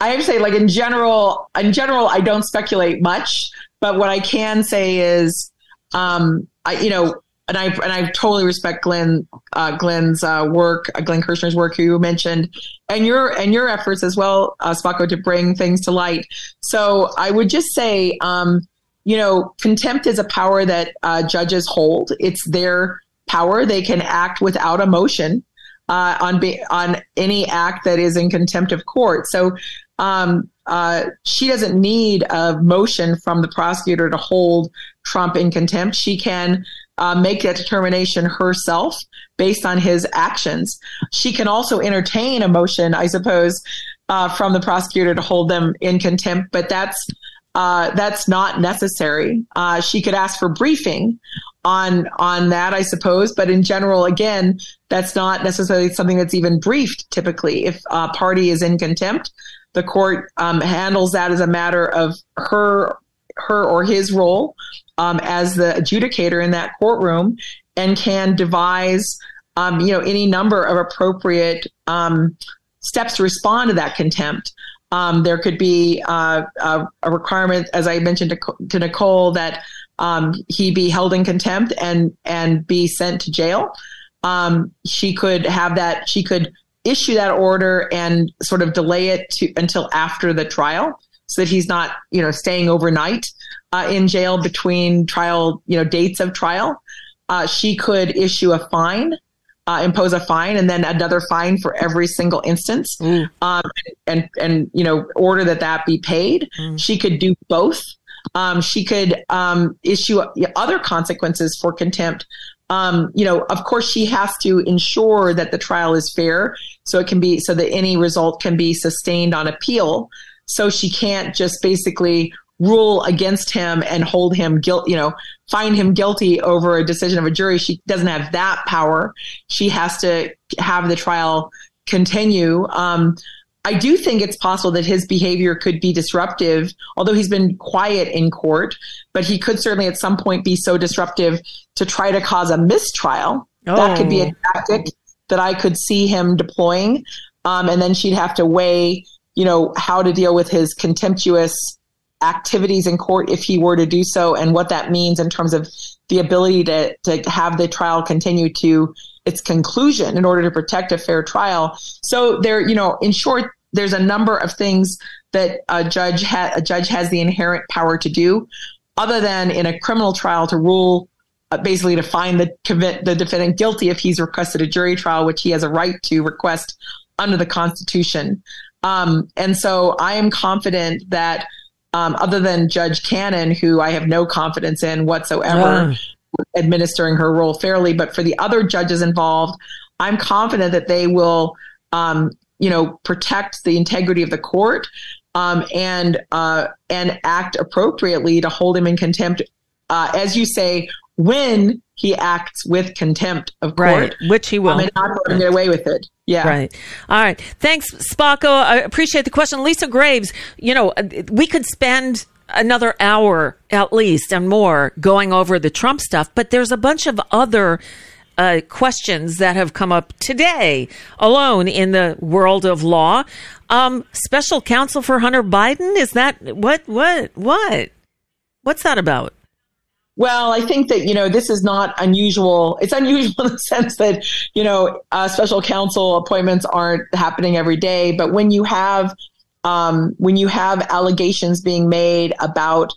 I have to say, like in general, in general, I don't speculate much, but what I can say is, um, I, you know, and I and I totally respect Glenn, uh, Glenn's uh, work, uh, Glenn Kirshner's work, who you mentioned, and your and your efforts as well, uh, to bring things to light. So I would just say, um, you know, contempt is a power that uh, judges hold. It's their power; they can act without emotion uh, on be, on any act that is in contempt of court. So um, uh, she doesn't need a motion from the prosecutor to hold Trump in contempt. She can uh, make that determination herself based on his actions. She can also entertain a motion, I suppose, uh, from the prosecutor to hold them in contempt, but that's uh, that's not necessary. Uh, she could ask for briefing on on that, I suppose, but in general, again, that's not necessarily something that's even briefed. Typically, if a party is in contempt, the court um, handles that as a matter of her her or his role um, as the adjudicator in that courtroom and can devise um, you know any number of appropriate um, steps to respond to that contempt. Um, there could be uh, a, a, requirement, as I mentioned to, to Nicole, that um, he be held in contempt and and be sent to jail. Um, she could have that. She could issue that order and sort of delay it to until after the trial, so that he's not you know staying overnight uh, in jail between trial you know dates of trial. Uh, she could issue a fine uh, impose a fine and then another fine for every single instance, mm. um, and and you know order that that be paid. Mm. She could do both. Um, she could um, issue other consequences for contempt. Um, you know, of course, she has to ensure that the trial is fair, so it can be so that any result can be sustained on appeal. So she can't just basically rule against him and hold him guilt, you know, find him guilty over a decision of a jury. She doesn't have that power. She has to have the trial continue. Um, I do think it's possible that his behavior could be disruptive, although he's been quiet in court, but he could certainly at some point be so disruptive to try to cause a mistrial. Oh. That could be a oh. tactic that I could see him deploying. Um, and then she'd have to weigh, you know, how to deal with his contemptuous activities in court if he were to do so and what that means in terms of the ability to, to have the trial continue to its conclusion in order to protect a fair trial. So there, you know, in short, there's a number of things that a judge ha- a judge has the inherent power to do, other than in a criminal trial to rule uh, basically to find the the defendant guilty if he's requested a jury trial, which he has a right to request under the Constitution. Um, and so I am confident that um, other than Judge Cannon, who I have no confidence in whatsoever, yeah. administering her role fairly. But for the other judges involved, I'm confident that they will, um, you know, protect the integrity of the court um, and uh, and act appropriately to hold him in contempt, uh, as you say, when he acts with contempt of court, right, which he will, um, and not get away with it. Yeah. Right. All right. Thanks, Spocko. I appreciate the question. Lisa Graves, you know, we could spend another hour at least and more going over the Trump stuff, but there's a bunch of other uh, questions that have come up today alone in the world of law. Um, special counsel for Hunter Biden is that what what what what's that about? Well, I think that, you know, this is not unusual. It's unusual in the sense that, you know, uh, special counsel appointments aren't happening every day. But when you have, um, when you have allegations being made about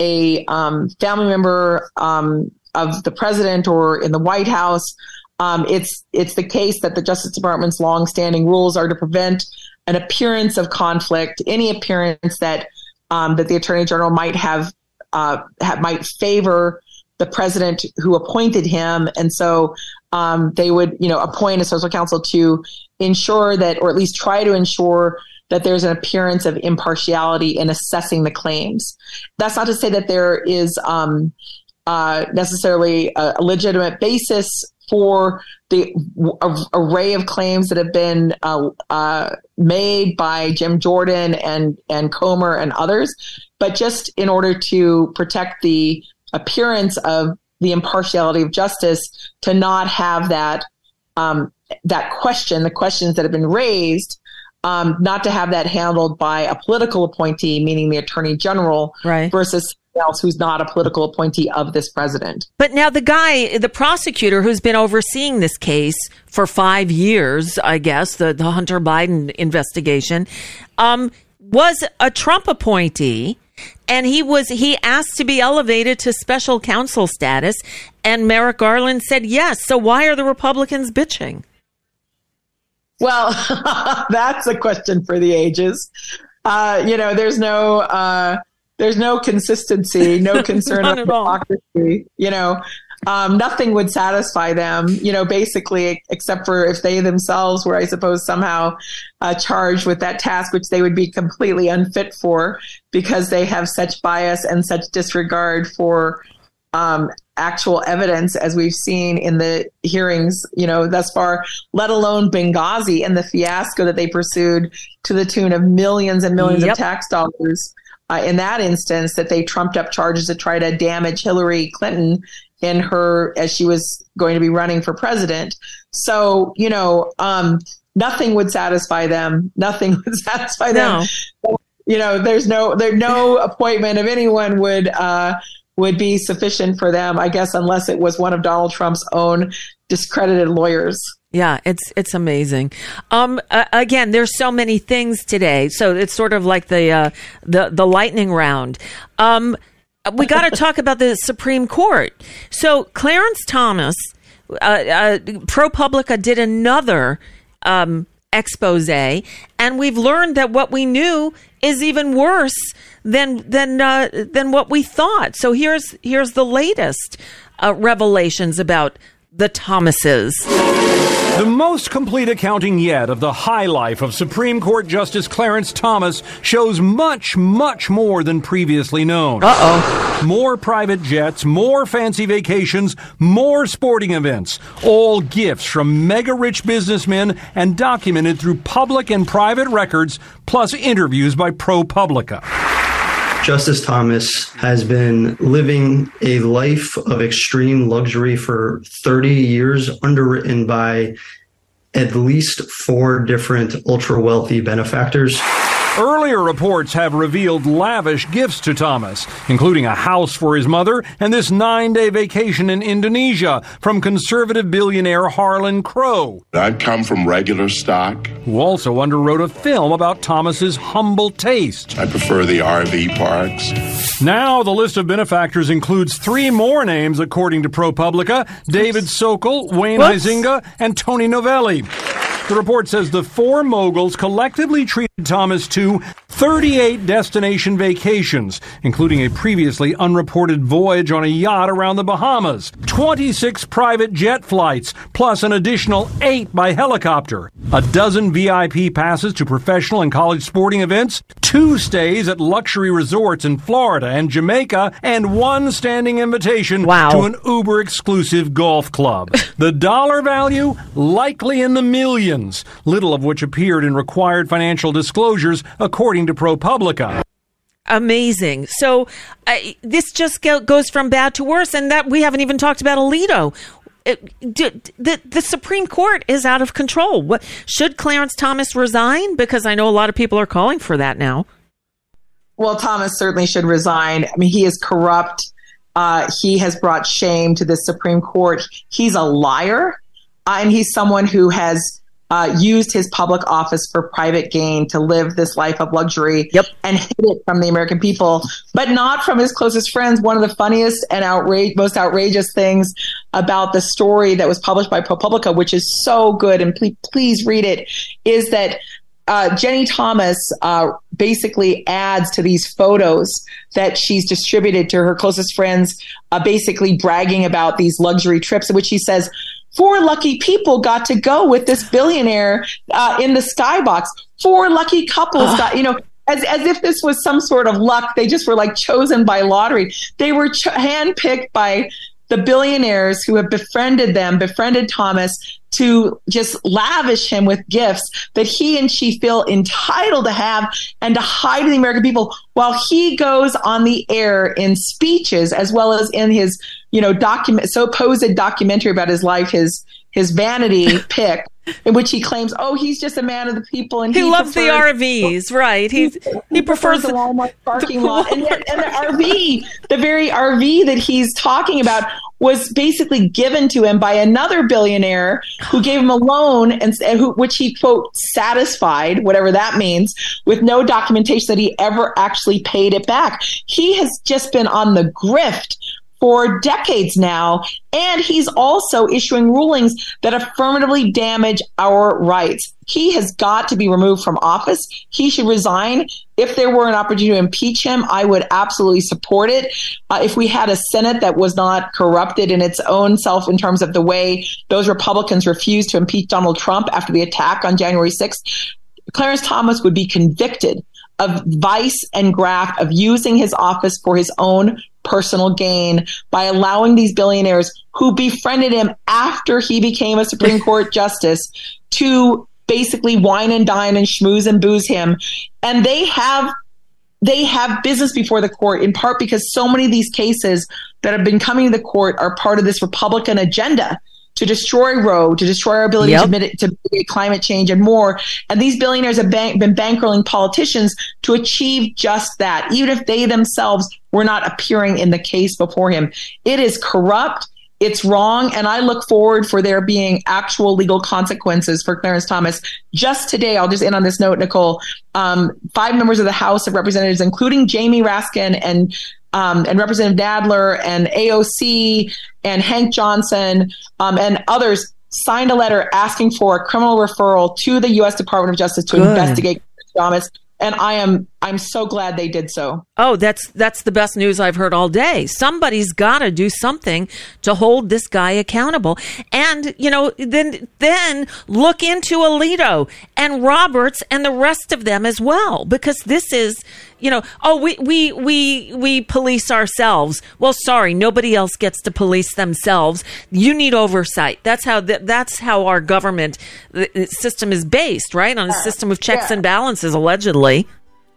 a um, family member um, of the president or in the White House, um, it's it's the case that the Justice Department's longstanding rules are to prevent an appearance of conflict, any appearance that um, that the Attorney General might have uh, might favor the president who appointed him, and so um, they would, you know, appoint a special counsel to ensure that, or at least try to ensure that there's an appearance of impartiality in assessing the claims. That's not to say that there is um, uh, necessarily a, a, legitimate basis for the a, array of claims that have been uh, uh, made by Jim Jordan and and Comer and others but just in order to protect the appearance of the impartiality of justice, to not have that um, that question, the questions that have been raised, um, not to have that handled by a political appointee, meaning the attorney general, right. versus else who's not a political appointee of this president. But now the guy, the prosecutor who's been overseeing this case for five years, I guess, the, the Hunter Biden investigation, um, was a Trump appointee and he was he asked to be elevated to special counsel status and Merrick Garland said yes. So why are the Republicans bitching? Well, that's a question for the ages. Uh, you know, there's no uh, there's no consistency, no concern of hypocrisy. You know, um, nothing would satisfy them. You know, basically, except for if they themselves were, I suppose, somehow uh, charged with that task, which they would be completely unfit for because they have such bias and such disregard for um, actual evidence, as we've seen in the hearings, you know, thus far, let alone Benghazi and the fiasco that they pursued to the tune of millions and millions Yep. of tax dollars. Uh, in that instance, that they trumped up charges to try to damage Hillary Clinton in her as she was going to be running for president. So, you know, um, nothing would satisfy them. Nothing would satisfy them No. you know there's no there no appointment of anyone would uh would be sufficient for them i guess unless it was one of donald trump's own discredited lawyers Yeah, it's it's amazing. Um, uh, again, there's so many things today, so it's sort of like the uh, the the lightning round. Um, we got to talk about the Supreme Court. So Clarence Thomas, uh, uh, ProPublica did another um, expose, and we've learned that what we knew is even worse than than uh, than what we thought. So here's here's the latest uh, revelations about the Thomases. The most complete accounting yet of the high life of Supreme Court Justice Clarence Thomas shows much, much more than previously known. Uh oh. More private jets, more fancy vacations, more sporting events. All gifts from mega rich businessmen and documented through public and private records, plus interviews by ProPublica. Justice Thomas has been living a life of extreme luxury for 30 years, underwritten by at least four different ultra wealthy benefactors. Earlier reports have revealed lavish gifts to Thomas, including a house for his mother and this nine day vacation in Indonesia from conservative billionaire Harlan Crow. I come from regular stock. Who also underwrote a film about Thomas's humble taste. I prefer the RV parks. Now, the list of benefactors includes three more names, according to ProPublica David Sokol, Wayne Whoops. Huizinga, and Tony Novelly. Dream. The report says the four moguls collectively treated Thomas to 38 destination vacations, including a previously unreported voyage on a yacht around the Bahamas, 26 private jet flights, plus an additional eight by helicopter, a dozen VIP passes to professional and college sporting events, two stays at luxury resorts in Florida and Jamaica, and one standing invitation Wow. to an uber exclusive golf club. the dollar value likely in the millions, little of which appeared in required financial disclosures according to ProPublica. amazing. So uh, this just go, goes from bad to worse, and that we haven't even talked about Alito. It, the the Supreme Court is out of control. What should Clarence Thomas resign? Because I know a lot of people are calling for that now. well thomas certainly should resign i mean he is corrupt uh, he has brought shame to the supreme court he's a liar uh, and he's someone who has uh, used his public office for private gain to live this life of luxury Yep. and hid it from the American people, but not from his closest friends. One of the funniest and outrage, most outrageous things about the story that was published by ProPublica, which is so good, and please, please read it, is that uh, Ginni Thomas uh, basically adds to these photos that she's distributed to her closest friends, uh, basically bragging about these luxury trips, in which she says, Four lucky people got to go with this billionaire uh, in the skybox. Four lucky couples got, you know, as, as if this was some sort of luck. They just were like chosen by lottery. They were ch- handpicked by the billionaires who have befriended them, befriended Thomas to just lavish him with gifts that he and she feel entitled to have and to hide from the American people while he goes on the air in speeches as well as in his, you know, document, supposed documentary about his life, his, his vanity pick in which he claims, oh, he's just a man of the people and He, he, loves the prefers- RVs, right? He's, he prefers the the Walmart parking lot, and, yet- and the RV, the very RV that he's talking about, was basically given to him by another billionaire who gave him a loan, and, and who, which he quote satisfied, whatever that means, with no documentation that he ever actually paid it back. He has just been on the grift for decades now. And he's also issuing rulings that affirmatively damage our rights. He has got to be removed from office. He should resign. If there were an opportunity to impeach him, I would absolutely support it. Uh, if we had a Senate that was not corrupted in its own self in terms of the way those Republicans refused to impeach Donald Trump after the attack on January 6th, Clarence Thomas would be convicted of vice and graft of using his office for his own personal gain by allowing these billionaires who befriended him after he became a Supreme Court justice to basically wine and dine and schmooze and booze him. And they have they have business before the court in part because so many of these cases that have been coming to the court are part of this Republican agenda to destroy Roe, to destroy our ability Yep. to, mitigate, to mitigate climate change and more. And these billionaires have bank, been bankrolling politicians to achieve just that, even if they themselves were not appearing in the case before him. It is corrupt. It's wrong. And I look forward for there being actual legal consequences for Clarence Thomas. Just today, I'll just end on this note, Nicole. Um, five members of the House of Representatives, including Jamie Raskin and um, and Representative Nadler and AOC and Hank Johnson um, and others signed a letter asking for a criminal referral to the U.S. Department of Justice to Good. investigate Thomas. And I am I'm so glad they did so. Oh, that's that's the best news I've heard all day. Somebody's got to do something to hold this guy accountable. And, you know, then then look into Alito and Roberts and the rest of them as well because this is, you know, oh, we we we we police ourselves. Well, sorry, nobody else gets to police themselves. You need oversight. That's how th- that's how our government the system is based, right? On a system of checks Yeah. and balances allegedly.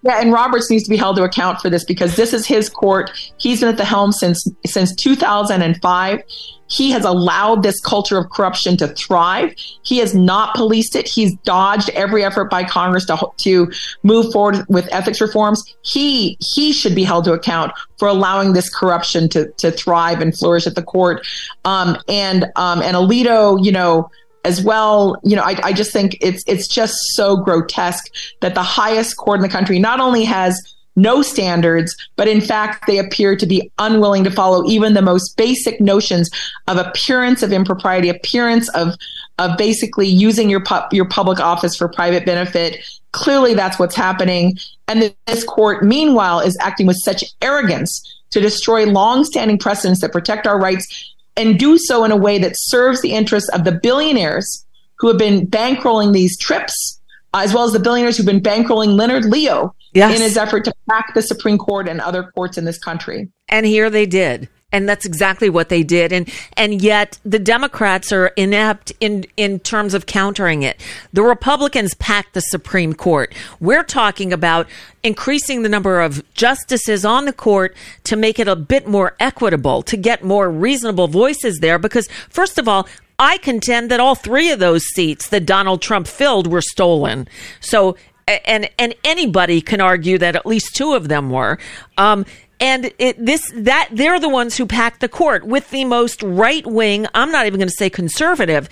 Yeah, and Roberts needs to be held to account for this because this is his court. He's been at the helm since since 2005. He has allowed this culture of corruption to thrive. He has not policed it. He's dodged every effort by Congress to to move forward with ethics reforms. He he should be held to account for allowing this corruption to to thrive and flourish at the court. Um, and um, and Alito, you know as well. You know, I, I just think it's it's just so grotesque that the highest court in the country not only has no standards, but in fact they appear to be unwilling to follow even the most basic notions of appearance of impropriety, appearance of of basically using your pu- your public office for private benefit. Clearly, that's what's happening, and this court, meanwhile, is acting with such arrogance to destroy long-standing precedents that protect our rights and do so in a way that serves the interests of the billionaires who have been bankrolling these trips, as well as the billionaires who've been bankrolling Leonard Leo Yes. in his effort to pack the Supreme Court and other courts in this country. And here they did. And that's exactly what they did. And and yet the Democrats are inept in in terms of countering it. The Republicans packed the Supreme Court. We're talking about increasing the number of justices on the court to make it a bit more equitable, to get more reasonable voices there because first of all, I contend that all three of those seats that Donald Trump filled were stolen. So and and anybody can argue that at least two of them were. Um, and it, this that they're the ones who pack the court with the most right wing. I'm not even going to say conservative,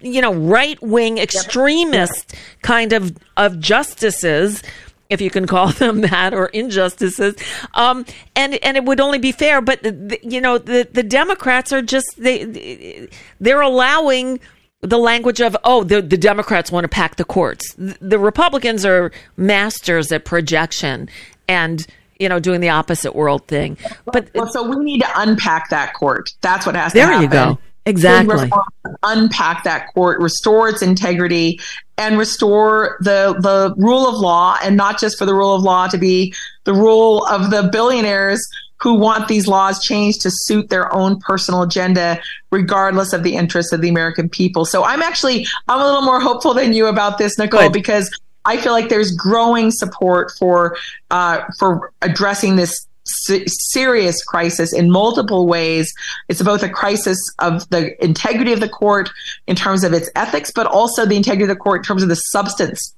you know, right wing extremist kind of of justices. If you can call them that, or injustices, um, and and it would only be fair. But the, the- you know, the the Democrats are just they they're allowing the language of oh the, the democrats want to pack the courts the, the republicans are masters at projection and you know doing the opposite world thing but Well, so we need to unpack that court. That's what has There to you happen. go. Exactly. Reform, Unpack that court, restore its integrity, and restore the the rule of law, and not just for the rule of law to be the rule of the billionaires who want these laws changed to suit their own personal agenda, regardless of the interests of the American people. So I'm actually I'm a little more hopeful than you about this, Nicole, Good. because I feel like there's growing support for uh, for addressing this se- serious crisis in multiple ways. It's both a crisis of the integrity of the court in terms of its ethics, but also the integrity of the court in terms of the substance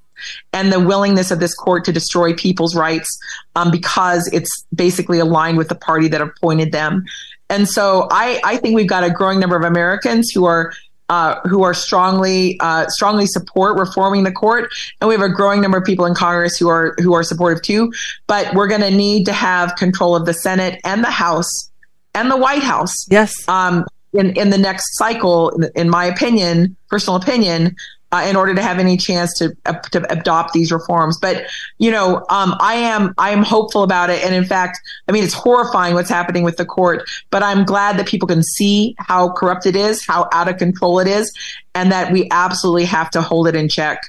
and the willingness of this court to destroy people's rights um, because it's basically aligned with the party that appointed them. And so I, I think we've got a growing number of Americans who are uh, who are strongly uh, strongly support reforming the court, and we have a growing number of people in Congress who are who are supportive too. But we're going to need to have control of the Senate and the House and the White House. Yes. Um, in, in the next cycle, in, in my opinion, personal opinion, uh, in order to have any chance to, uh, to adopt these reforms. But you know, um, I am I am hopeful about it, and in fact, I mean, it's horrifying what's happening with the court. But I'm glad that people can see how corrupt it is, how out of control it is, and that we absolutely have to hold it in check.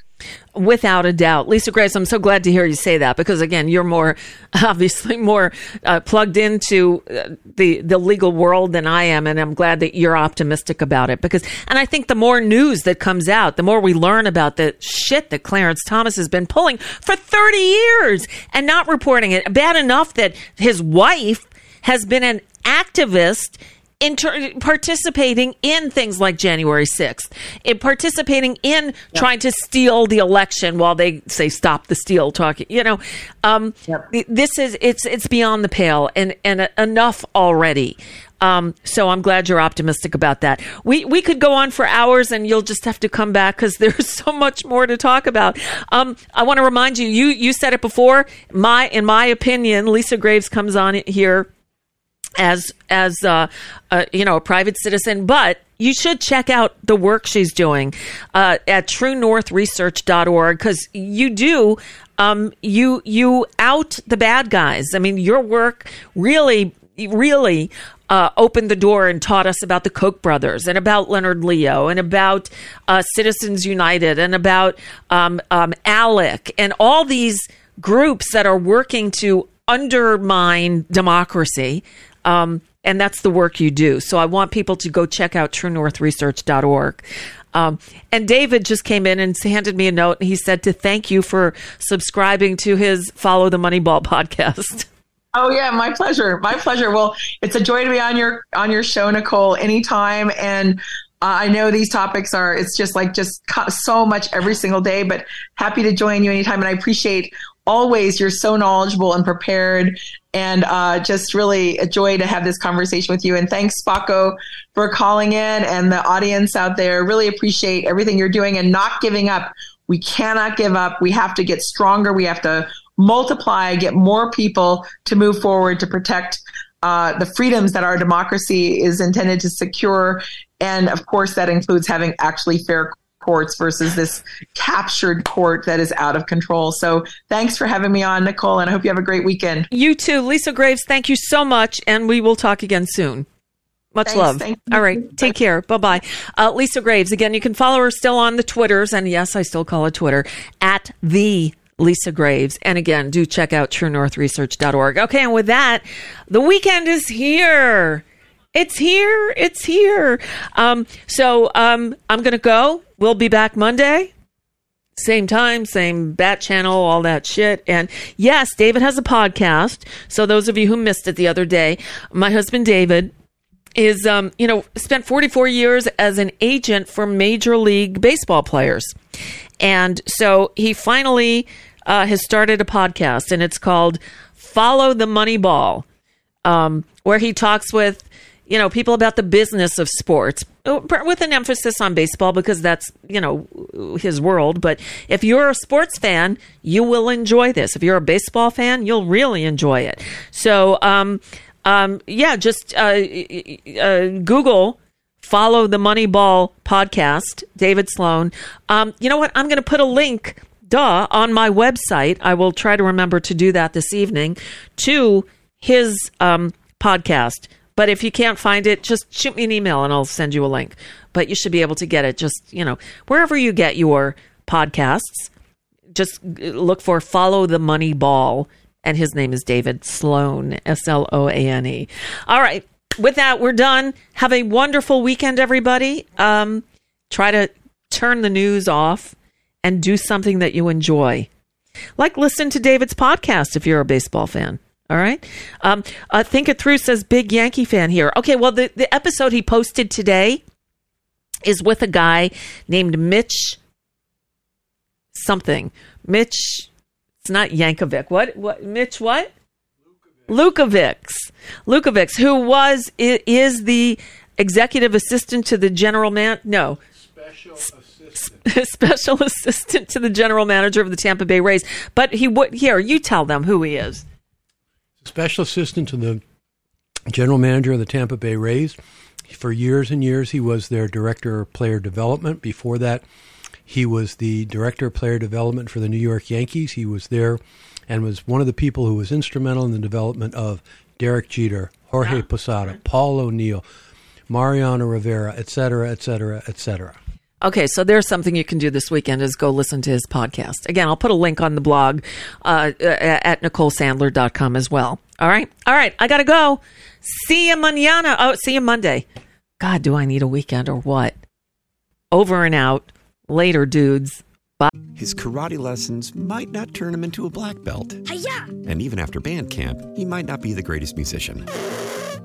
Without a doubt. Lisa Graves, I'm so glad to hear you say that because again, you're more obviously more uh, plugged into uh, the the legal world than I am and I'm glad that you're optimistic about it because and I think the more news that comes out, the more we learn about the shit that Clarence Thomas has been pulling for 30 years and not reporting it. Bad enough that his wife has been an activist inter- participating in things like January 6th, in participating in trying to steal the election while they say stop the steal talking. You know, um, this is it's it's beyond the pale and and enough already. Um, so I'm glad you're optimistic about that. We we could go on for hours, and you'll just have to come back because there's so much more to talk about. Um, I want to remind you, you you said it before. My in my opinion, Lisa Graves comes on here as as uh, uh, you know a private citizen, but you should check out the work she's doing uh, at TrueNorthResearch.org because you do um, you you out the bad guys. I mean, your work really really uh, opened the door and taught us about the Koch brothers and about Leonard Leo and about uh, Citizens United and about um, um, ALEC and all these groups that are working to undermine democracy. Um, and that's the work you do. So I want people to go check out truenorthresearch.org. Um, and David just came in and handed me a note, and he said to thank you for subscribing to his Follow the Moneyball podcast. Oh yeah, my pleasure. My pleasure. Well, it's a joy to be on your on your show, Nicole, anytime. And uh, I know these topics are. It's just like just so much every single day. But happy to join you anytime, and I appreciate always you're so knowledgeable and prepared and uh, just really a joy to have this conversation with you. And thanks Spocko for calling in and the audience out there. Really appreciate everything you're doing and not giving up. We cannot give up. We have to get stronger. We have to multiply get more people to move forward to protect uh, the freedoms that our democracy is intended to secure. And of course that includes having actually fair courts versus this captured court that is out of control. So thanks for having me on, Nicole, and I hope you have a great weekend. You too. Lisa Graves, thank you so much, and we will talk again soon. Much Thanks, love. thank All right. Take care. Bye bye. Uh, Lisa Graves, again, you can follow her still on the Twitters. And yes, I still call it Twitter at the Lisa Graves. And again, do check out truenorthresearch.org. Okay. And with that, the weekend is here. It's here. It's here. Um, so um, I'm going to go. We'll be back Monday. Same time, same bat channel, all that shit. And yes, David has a podcast. So those of you who missed it the other day, my husband David is, um, you know, spent 44 years as an agent for Major League Baseball players. And so he finally uh, has started a podcast, and it's called Follow the Money Ball, um, where he talks with you know, people about the business of sports uh, with an emphasis on baseball because that's, you know, his world. But if you're a sports fan, you will enjoy this. If you're a baseball fan, you'll really enjoy it. So, um, um, yeah, just uh, uh, Google follow the Moneyball podcast, David Sloane. Um, you know what? I'm going to put a link, duh, on my website. I will try to remember to do that this evening to his um, podcast. But if you can't find it, just shoot me an email and I'll send you a link. But you should be able to get it just, you know, wherever you get your podcasts. Just look for Follow the Money Ball. And his name is David Sloane, S L O A N E. All right. With that, we're done. Have a wonderful weekend, everybody. Um, try to turn the news off and do something that you enjoy. Like listen to David's podcast if you're a baseball fan. All right. Um, uh, Think It Through says big Yankee fan here. Okay. Well, the, the episode he posted today is with a guy named Mitch something. Mitch, it's not Yankovic. What? What? Mitch what? Lukevics. Lukevics, who was, is the executive assistant to the general man. No. Special assistant. Special assistant to the general manager of the Tampa Bay Rays. But he would, here, you tell them who he is special assistant to the general manager of the Tampa Bay Rays. For years and years, he was their director of player development. Before that, he was the director of player development for the New York Yankees. He was there and was one of the people who was instrumental in the development of Derek Jeter, Jorge ah, Posada, Paul O'Neill, Mariano Rivera, et cetera, et cetera, et cetera. Okay, so there's something you can do this weekend is go listen to his podcast. Again, I'll put a link on the blog uh, at NicoleSandler.com as well. All right. All right. I got to go. See you mañana. Oh, see you Monday. God, do I need a weekend or what? Over and out. Later, dudes. Bye. His karate lessons might not turn him into a black belt. Hi-ya! And even after band camp, he might not be the greatest musician.